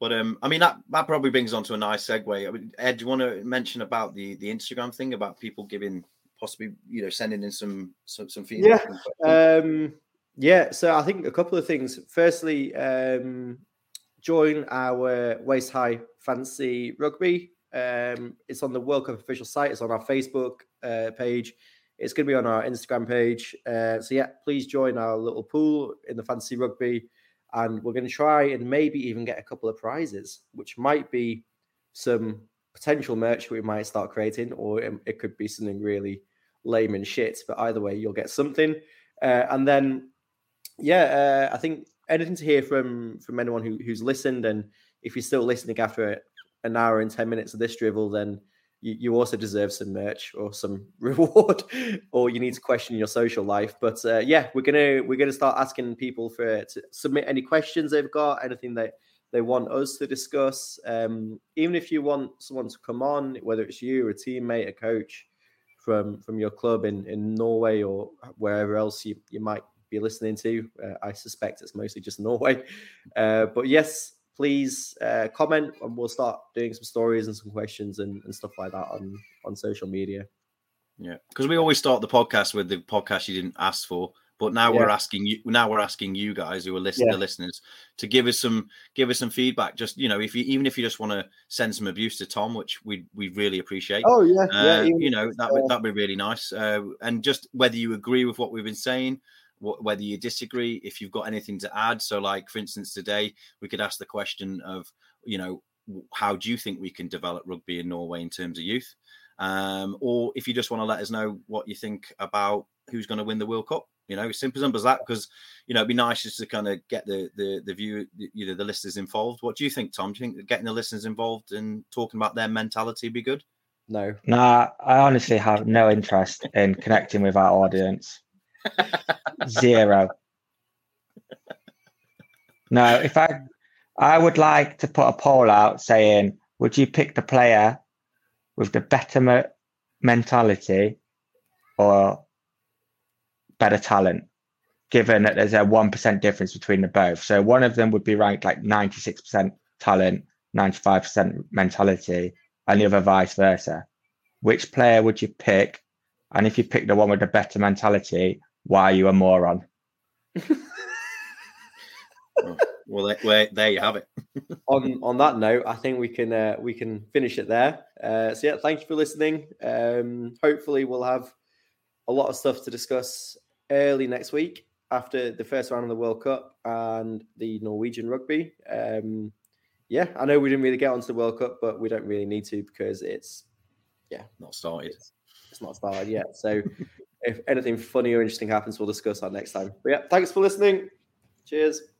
But um, I mean that that probably brings on to a nice segue. I mean, Ed, do you want to mention about the the Instagram thing about people giving possibly you know sending in some some, some feedback? Yeah. Um, yeah. So I think a couple of things. Firstly, um, join our waist high fancy rugby um, it's on the World Cup official site. It's on our Facebook uh, page. It's going to be on our Instagram page. Uh, so yeah, please join our little pool in the fantasy rugby, and we're going to try and maybe even get a couple of prizes, which might be some potential merch we might start creating, or it, could be something really lame and shit. But either way, you'll get something. Uh, and then, yeah, uh, I think anything to hear from from anyone who, who's listened, and if you're still listening after an hour and 10 minutes of this drivel, then you, you also deserve some merch or some reward, or you need to question your social life. But uh, yeah, we're gonna we're gonna start asking people for to submit any questions they've got, anything that they want us to discuss. Um, even if you want someone to come on, whether it's you, a teammate, a coach, from from your club in in Norway or wherever else you you might be listening to. Uh, I suspect it's mostly just Norway, uh, but yes, please uh, comment and we'll start doing some stories and some questions and, and stuff like that on on social media. Yeah, because we always start the podcast with the podcast you didn't ask for, but now we're asking you. Now we're asking you guys who are listening, Yeah. the listeners, to give us some give us some feedback. Just you know, if you even if you just want to send some abuse to Tom, which we we really appreciate. Oh yeah, Uh, even you know that uh, would that'd be really nice. Uh, and just whether you agree with what we've been saying, wh- whether you disagree, if you've got anything to add. So, like for instance, today we could ask the question of, you know, how do you think we can develop rugby in Norway in terms of youth? Um, or if you just want to let us know what you think about who's going to win the World Cup. You know, simple simple as that. Because you know, it'd be nice just to kind of get the the the view, you know, the listeners involved. What do you think, Tom? Do you think getting the listeners involved and talking about their mentality would be good? no. Nah, I honestly have no interest in connecting with our audience. Zero. No, if I I would like to put a poll out saying, would you pick the player with the better me- mentality or better talent? Given that there's a one percent difference between the both, so one of them would be ranked like ninety six percent talent, ninety five percent mentality, and the other vice versa. Which player would you pick? And if you pick the one with the better mentality, why are you a moron? Well, there, there you have it. on on that note, I think we can uh, we can finish it there. Uh, so yeah, thank you for listening. Um, hopefully, we'll have a lot of stuff to discuss early next week after the first round of the World Cup and the Norwegian rugby. Um, yeah, I know we didn't really get onto the World Cup, but we don't really need to because it's yeah Not started. it's, it's not started yet. So if anything funny or interesting happens, we'll discuss that next time. But yeah, thanks for listening. Cheers.